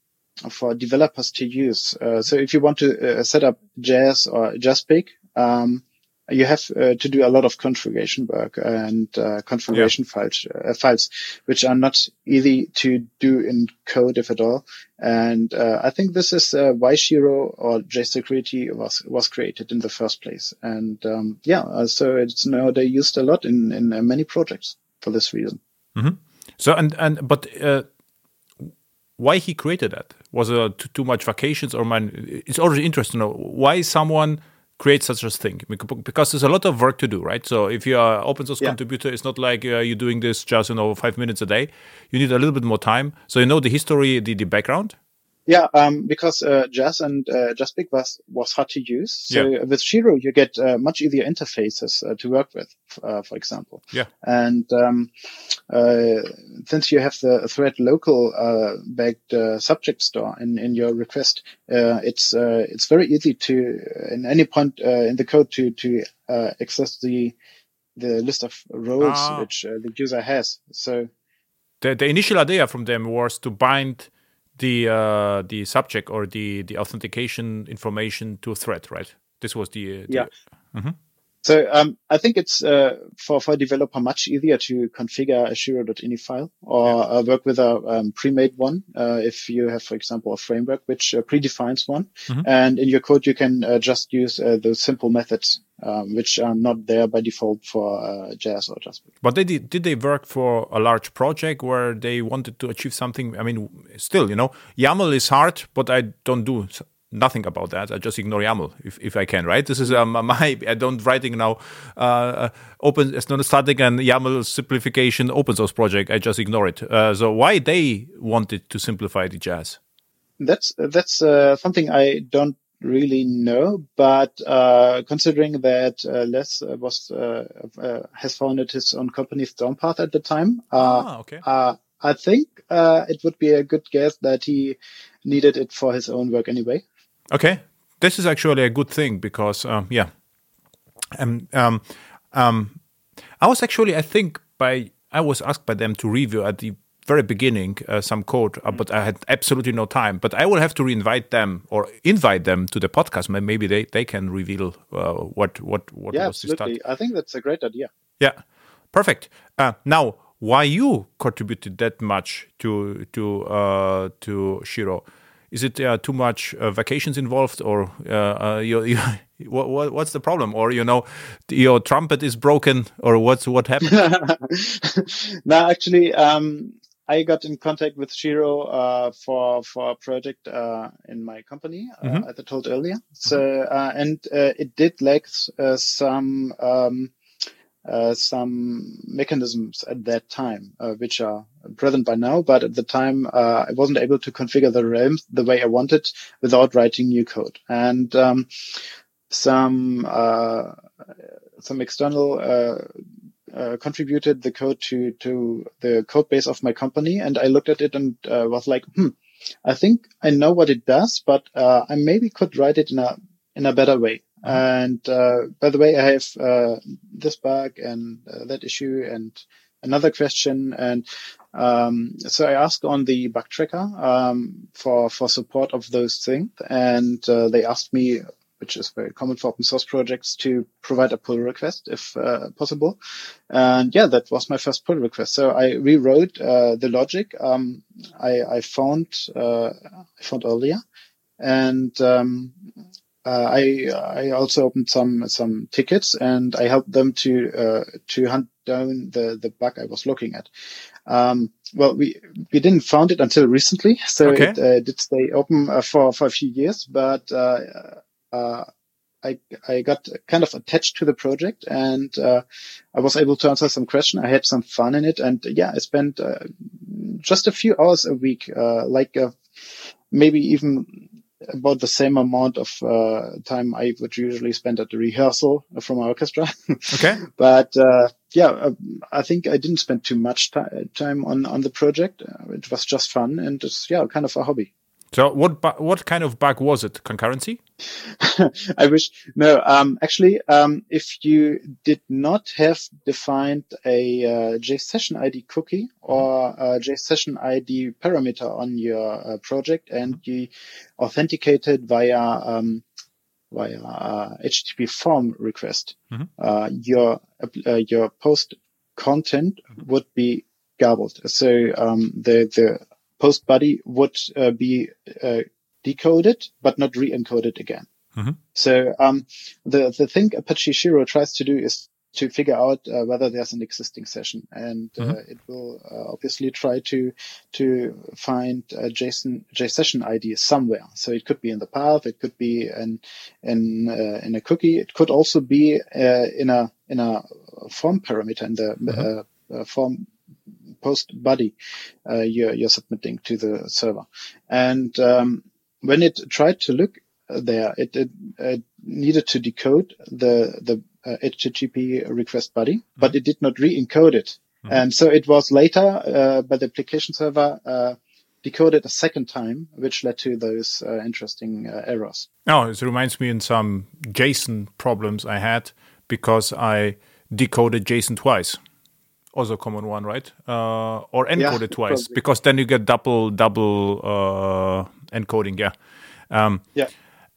for developers to use. Uh, so if you want to uh, set up JAAS or JASPIC, um, you have uh, to do a lot of configuration work and uh, configuration yeah. files, uh, files, which are not easy to do in code, if at all. And uh, I think this is why Shiro or JSecurity was was created in the first place. And um, yeah, so it's now they used a lot in in many projects for this reason. Mm-hmm. So and and but uh, why he created that was it too, too, much vacations or man? It's already interesting to know why someone creates such a thing because there's a lot of work to do, right? So if you are open source yeah. contributor, it's not like uh, you're doing this just you know five minutes a day. You need a little bit more time. So you know the history, the the background. Yeah, um, because uh, JAAS and uh, JASPIC was was hard to use. So Yeah. with Shiro, you get uh, much easier interfaces uh, to work with, uh, for example. Yeah. And um, uh, since you have the thread local uh, backed uh, subject store in, in your request, uh, it's uh, it's very easy to in any point uh, in the code to to uh, access the the list of roles Ah. which uh, the user has. So The, the initial idea from them was to bind the uh, the subject or the the authentication information to a thread, right? This was the, the Yeah. So um, I think it's uh, for for a developer much easier to configure a Shiro.ini file or uh, work with a um, pre-made one uh, if you have, for example, a framework which uh, predefines one, Mhm. and in your code you can uh, just use uh, those simple methods um, which are not there by default for uh, JAAS or JASPIC. But they did, did they work for a large project where they wanted to achieve something? I mean, still, you know, YAML is hard, but I don't do nothing about that. I just ignore YAML if, if I can, right? This is um, my, I don't writing now uh, uh, open, it's not a static and YAML simplification open source project. I just ignore it. Uh, so why they wanted to simplify the JAAS? That's that's uh, something I don't really know, but uh, considering that uh, Les was uh, uh, has founded his own company Stormpath at the time, uh, ah, okay. uh, I think uh, it would be a good guess that he needed it for his own work anyway. Okay, this is actually a good thing because um, yeah, um, um, um, I was actually I think by I was asked by them to review at the very beginning uh, some code, uh, but I had absolutely no time. But I will have to reinvite them or invite them to the podcast. Maybe they, they can reveal uh, what what what yeah, was the start. absolutely. I think that's a great idea. Yeah, perfect. Uh, now, why you contributed that much to to uh, to Shiro? Is it uh, too much uh, vacations involved, or uh, uh, you, you, what, what what's the problem? Or you know, your trumpet is broken, or what's what happened? no, actually, um, I got in contact with Shiro uh, for for a project uh, in my company, uh, Mhm. as I told earlier. So, uh, and uh, it did lack uh, some um, uh, some mechanisms at that time, uh, which are present by now. But at the time, uh, I wasn't able to configure the realm the way I wanted without writing new code. And um, some uh, some external uh, contributed the code to to the code base of my company, and I looked at it and was like, hmm, I think I know what it does, but uh, I maybe could write it in a in a better way. And uh, by the way, I have uh, this bug and uh, that issue and another question, and um, so I asked on the bug tracker um, for for support of those things, and uh, they asked me which is very common for open source projects to provide a pull request if uh, possible. And yeah, that was my first pull request. So I rewrote uh, the logic um, I, I found uh, I found earlier, and um, uh, I I also opened some some tickets and I helped them to uh, to hunt down the the bug I was looking at. Um, well, we we didn't found it until recently, so Okay. it uh, did stay open uh, for for a few years, but. Uh, uh, I, I got kind of attached to the project and uh, I was able to answer some questions. I had some fun in it, and yeah, I spent uh, just a few hours a week, uh, like uh, maybe even about the same amount of uh, time I would usually spend at the rehearsal from our orchestra. okay, but uh, yeah, uh, I think I didn't spend too much time on on the project. Uh, it was just fun and it's yeah, kind of a hobby. So what what kind of bug was it? Concurrency? I wish no. Um, actually, um, if you did not have defined a uh, JSession ID cookie or a JSession ID parameter on your uh, project and you authenticated via um, via uh, HTTP form request, Mhm. uh, your uh, your post content would be garbled. So um, the the post body would uh, be uh, decoded but not re-encoded again. Mhm. So um, the the thing Apache Shiro tries to do is to figure out uh, whether there's an existing session, and uh, it will uh, obviously try to to find a JSON JSession ID somewhere. So it could be in the path, it could be in in uh, in a cookie, it could also be uh, in a in a form parameter in the uh, uh, form post body uh, you're, you're submitting to the server. And um, when it tried to look there, it, it, it needed to decode the the uh, HTTP request body, mm-hmm. but it did not re-encode it. Mm-hmm. And so it was later uh, by the application server uh, decoded a second time, which led to those uh, interesting uh, errors. Oh, it reminds me in some JSON problems I had because I decoded JSON twice. Also, common one, right? Uh, or encoded yeah, twice probably. because then you get double double uh, encoding. Yeah. Um, yeah.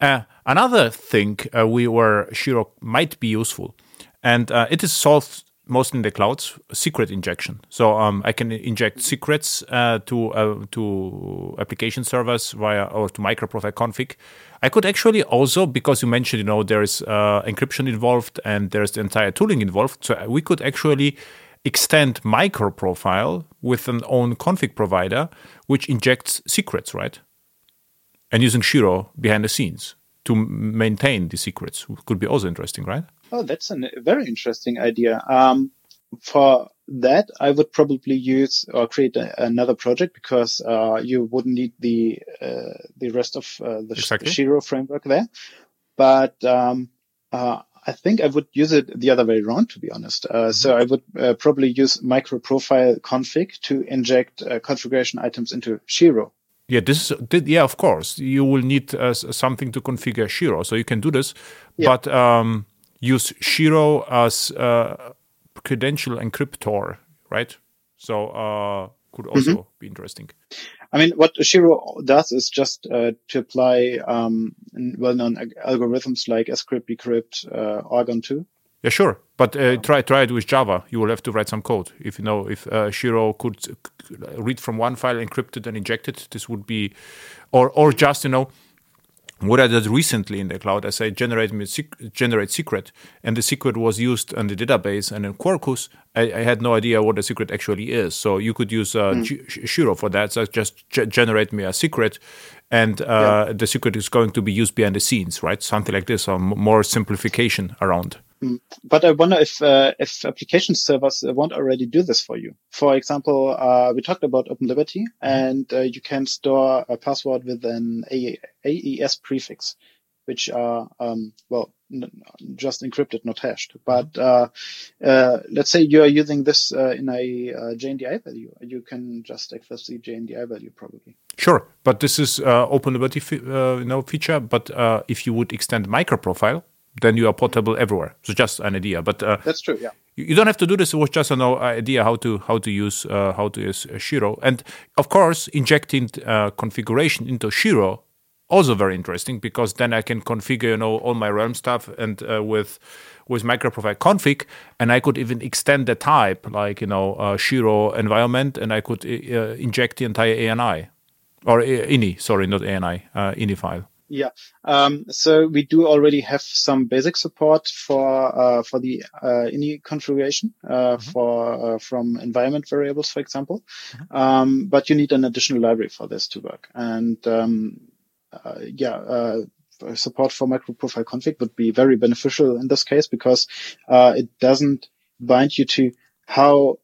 Uh, another thing uh, we were sure might be useful, and it is solved mostly in the clouds, secret injection. So um, I can inject secrets uh, to uh, to application servers via or to microprofile config. I could actually also, because you mentioned, you know, there is uh, encryption involved and there's the entire tooling involved. So we could actually extend microprofile with an own config provider, which injects secrets, right? And using Shiro behind the scenes to maintain the secrets could be also interesting, right? Oh, that's a very interesting idea. Um, for that, I would probably use or create a, another project because uh, you wouldn't need the uh, the rest of uh, the exactly. Shiro framework there. But um, uh, I think I would use it the other way around, to be honest. Uh, mm-hmm. So I would uh, probably use microprofile config to inject configuration items into Shiro. Yeah, this is yeah, of course. You will need something to configure Shiro, so you can do this. Yeah. But um, use Shiro as a credential encryptor, right? So uh, could also mm-hmm. be interesting. I mean, what Shiro does is just uh, to apply um, well-known algorithms like scrypt, bcrypt, uh, Argon 2. Yeah, sure. But uh, try try it with Java. You will have to write some code. If you know if uh, Shiro could read from one file, encrypt it, and inject it, this would be, or or just you know what I did recently in the cloud, I say generate me generate secret, and the secret was used in the database. And in Quarkus, I, I had no idea what the secret actually is. So you could use uh, mm. Shiro for that. So just g- generate me a secret, and uh, yeah. the secret is going to be used behind the scenes, right? Something like this, or more simplification around. Mm. But I wonder if uh, if application servers won't already do this for you. For example, uh, we talked about Open Liberty, mm-hmm. and uh, you can store a password with an AES prefix, which are um, well n- just encrypted, not hashed. But mm-hmm. uh, uh, let's say you are using this uh, in a JNDI value, you can just access the JNDI value probably. Sure, but this is Open Liberty, you know, feature. But if you would extend microprofile then you are portable everywhere. So just an idea, but uh, that's true. Yeah, you, don't have to do this. It was just an idea how to how to use uh, how to use uh, Shiro, and of course injecting uh, configuration into Shiro also very interesting because then I can configure you know all my Realm stuff and uh, with with microprofile config, and I could even extend the type like you know uh, Shiro environment, and I could inject the entire ANI or ini. Sorry, not ANI, ini file. Yeah. Um, so we do already have some basic support for uh, for the uh, ini configuration uh, mm-hmm. for uh, from environment variables, for example. Mm-hmm. Um, but you need an additional library for this to work. And um, uh, yeah, uh, support for microprofile config would be very beneficial in this case because it doesn't bind you to how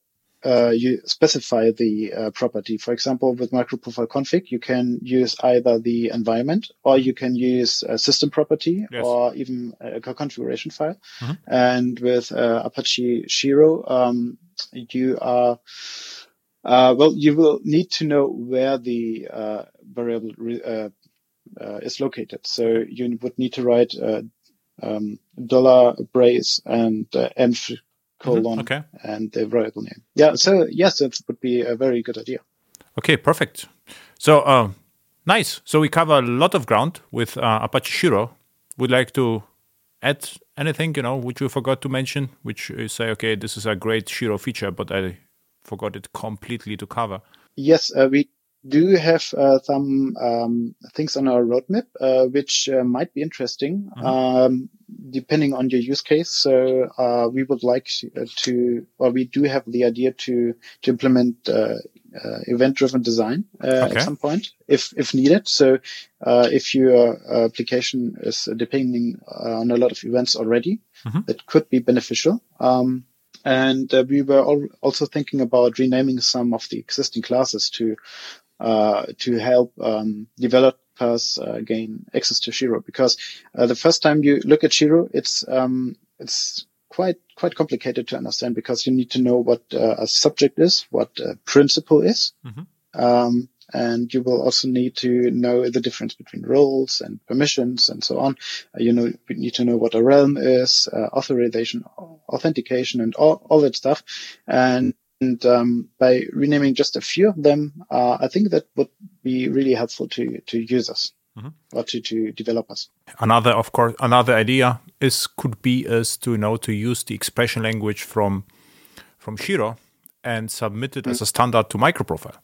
uh, you specify the uh, property. For example, with microprofile config, you can use either the environment or you can use a system property yes. or even a configuration file. Mm-hmm. And with uh, Apache Shiro, um, you are uh, well, you will need to know where the uh, variable re- uh, is located. So you would need to write um, dollar brace and env colon mm-hmm. okay. and the variable name. Yeah, so yes, it would be a very good idea. Okay, perfect. So uh, nice. So we cover a lot of ground with uh, Apache Shiro. Would like to add anything, you know, which we forgot to mention, which you say, okay, this is a great Shiro feature, but I forgot it completely to cover. Yes, uh, we do you have uh, some um, things on our roadmap uh, which uh, might be interesting mm-hmm. um, depending on your use case. So uh, we would like to, or we do have the idea to to implement uh, uh, event-driven design okay. at some point if if needed. So if your application is depending on a lot of events already, mm-hmm. that could be beneficial. Um, And uh, we were also thinking about renaming some of the existing classes to uh, to help um, developers uh, gain access to Shiro. Because uh, the first time you look at Shiro, it's um, it's quite quite complicated to understand because you need to know what uh, a subject is, what a principle is. Mm-hmm. Um, and you will also need to know the difference between roles and permissions and so on. Uh, you know, you need to know what a realm is, uh, authorization, authentication, and all, all that stuff. And, and um, by renaming just a few of them, uh, I think that would be really helpful to to users. Mm-hmm. or to, to developers. Another, of course, another idea is could be is to you know to use the expression language from from Shiro and submit it mm-hmm. as a standard to microprofile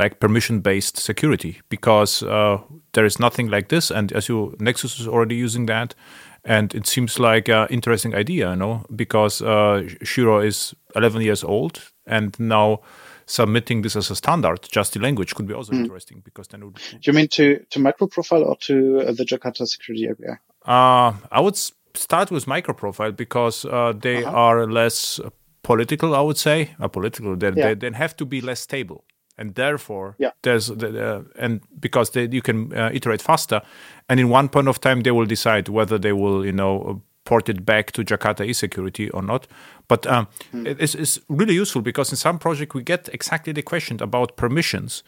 like permission based security because uh, there is nothing like this. And as you, Nexus is already using that. And it seems like an interesting idea, you know, because uh, Shiro is 11 years old and now submitting this as a standard, just the language could be also mm. interesting because then it would. Do you mean to, to microprofile or to uh, the Jakarta security API? Uh, I would start with microprofile because uh, they uh-huh. are less political, I would say. Uh, political, they, yeah. they, they have to be less stable and therefore yeah. there's the, uh, and because they, you can uh, iterate faster and in one point of time they will decide whether they will you know port it back to jakarta e-security or not but um, mm. it's, it's really useful because in some project we get exactly the question about permissions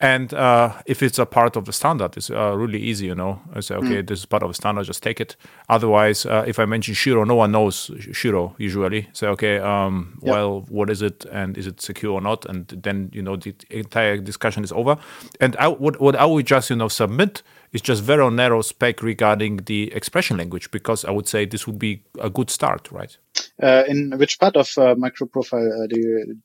and uh, if it's a part of the standard, it's uh, really easy, you know. I say, okay, mm. this is part of the standard, just take it. Otherwise, uh, if I mention Shiro, no one knows Shiro usually. Say, okay, um, yep. well, what is it, and is it secure or not? And then you know the entire discussion is over. And I, what what I would just you know submit is just very narrow spec regarding the expression language because I would say this would be a good start, right? Uh, in which part of uh, microprofile uh, do you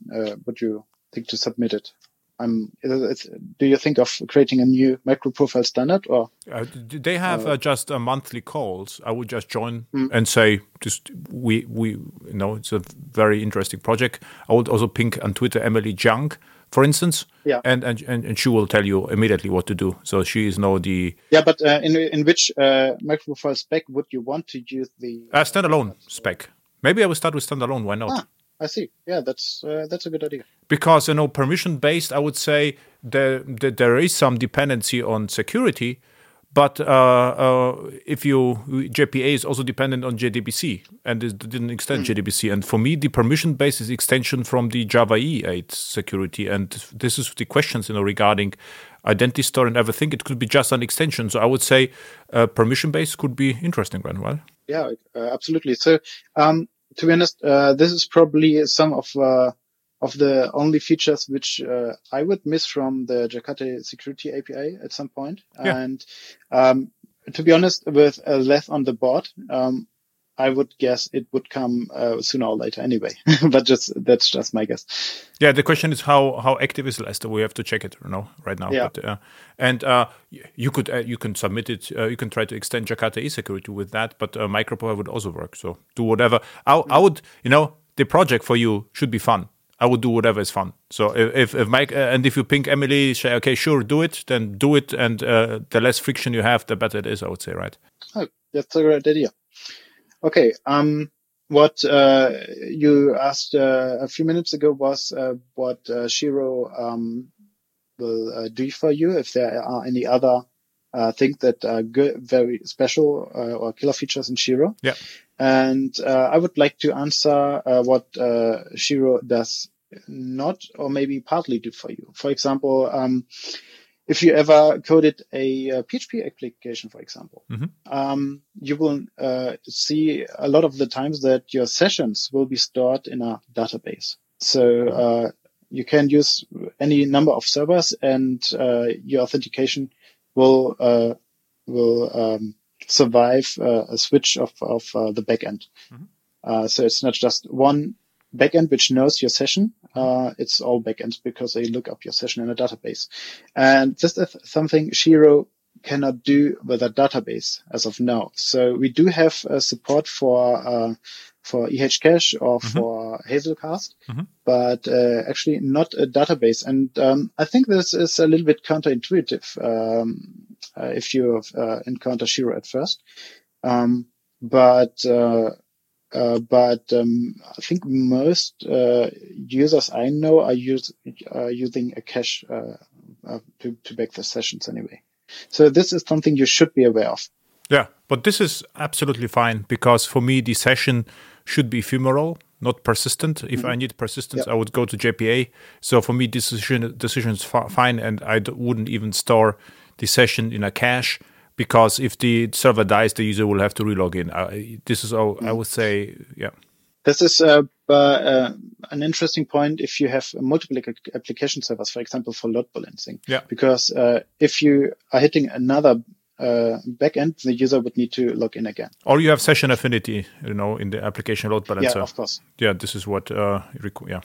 would you think to submit it? I'm, do you think of creating a new micro profile standard or? Uh, they have uh, uh, just a monthly calls. I would just join mm. and say, just we we you know it's a very interesting project. I would also ping on Twitter Emily Jiang, for instance, yeah, and and and she will tell you immediately what to do. So she is now the yeah. But uh, in in which uh, micro profile spec would you want to use the uh, standalone spec? Maybe I will start with standalone. Why not? Ah. I see. Yeah, that's uh, that's a good idea. Because you know, permission based, I would say there, there, there is some dependency on security, but uh, uh, if you JPA is also dependent on JDBC and it didn't extend mm. JDBC. And for me, the permission based is extension from the Java EE8 security. And this is the questions you know regarding identity store and everything. It could be just an extension. So I would say uh, permission based could be interesting, right? Yeah, uh, absolutely. So um, to be honest, uh, this is probably some of uh, of the only features which uh, I would miss from the Jakarta Security API at some point. Yeah. And um, to be honest, with a left on the board, um, I would guess it would come uh, sooner or later anyway. but just that's just my guess. Yeah, the question is how how active is Lester? We have to check it, you know, right now. Yeah. But, uh, and uh, you could uh, you can submit it. Uh, you can try to extend Jakarta e-security with that, but uh, microprofile would also work. So do whatever. I, I would, you know, the project for you should be fun. I would do whatever is fun. So if if Mike uh, and if you ping Emily, say okay, sure, do it, then do it, and uh, the less friction you have, the better it is. I would say, right? Oh, that's a great idea. Okay. Um, what uh, you asked uh, a few minutes ago was uh, what uh, Shiro um, will uh, do for you. If there are any other uh, things that are good, very special or killer features in Shiro. Yeah. And I would like to answer what Shiro does not, or maybe partly do for you. For example, um, if you ever coded a, a PHP application, for example, mm-hmm. um, you will uh, see a lot of the times that your sessions will be stored in a database. So uh, you can use any number of servers, and uh, your authentication will uh, will um, survive uh, a switch of of uh, the backend. Mm-hmm. so it's not just one backend which knows your session. Uh, it's all backends because they look up your session in a database. And this is something Shiro cannot do with a database as of now. So we do have uh, support for uh, for EHCache or mm-hmm. for Hazelcast, mm-hmm. but uh, actually not a database. And um, I think this is a little bit counterintuitive um, uh, if you uh, encounter Shiro at first. Um, but uh, but um, I think most uh, users I know are use, using a cache to, to back the sessions anyway. So this is something you should be aware of. Yeah, but this is absolutely fine because for me the session should be ephemeral, not persistent. If mm-hmm. I need persistence, yep. I would go to JPA. So for me, decision decision is fine, and I wouldn't even store the session in a cache because if the server dies, the user will have to relog in. Uh, this is all mm-hmm. I would say. Yeah. This is uh, uh, an interesting point if you have multiple application servers, for example, for load balancing. Yeah. Because uh, if you are hitting another uh, backend, the user would need to log in again. Or you have session affinity, you know, in the application load balancer. Yeah, of course. Yeah, this is what. Uh, yeah,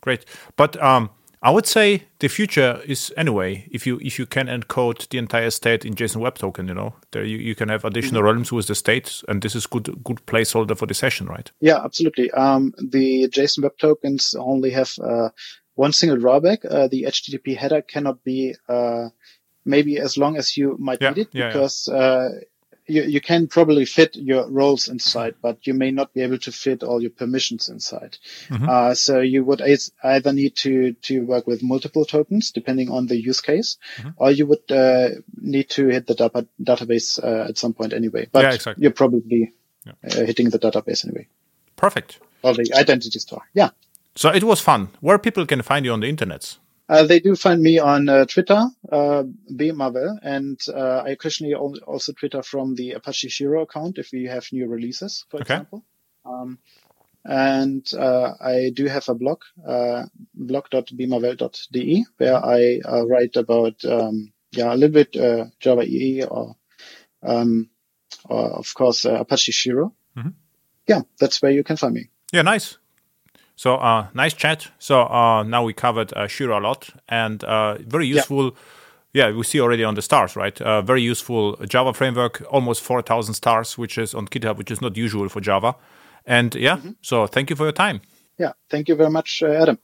great. But um, I would say the future is anyway if you if you can encode the entire state in JSON Web Token, you know, there you, you can have additional mm-hmm. realms with the state, and this is good good placeholder for the session, right? Yeah, absolutely. Um, the JSON Web Tokens only have uh, one single drawback: uh, the HTTP header cannot be uh, maybe as long as you might yeah, need it yeah, because uh, you, you can probably fit your roles inside, but you may not be able to fit all your permissions inside. Mm-hmm. Uh, so you would either need to, to work with multiple tokens depending on the use case, mm-hmm. or you would uh, need to hit the data, database uh, at some point anyway. But yeah, exactly. you're probably uh, hitting the database anyway. Perfect. Or the identity store. Yeah. So it was fun. Where people can find you on the internet? Uh, they do find me on uh, Twitter, uh, bmarwell, and uh, I occasionally also Twitter from the Apache Shiro account if we have new releases, for okay. example. Um, and uh, I do have a blog, uh, blog.bmarwell.de, where I uh, write about um, yeah a little bit uh, Java EE or, um, or of course uh, Apache Shiro. Mm-hmm. Yeah, that's where you can find me. Yeah, nice. So uh, nice chat. So uh, now we covered uh, Shiro a lot and uh, very useful. Yeah. yeah. we see already on the stars, right? Uh, very useful Java framework, almost 4,000 stars, which is on GitHub, which is not usual for Java. And yeah, mm-hmm. so thank you for your time. Yeah, thank you very much, uh, Adam.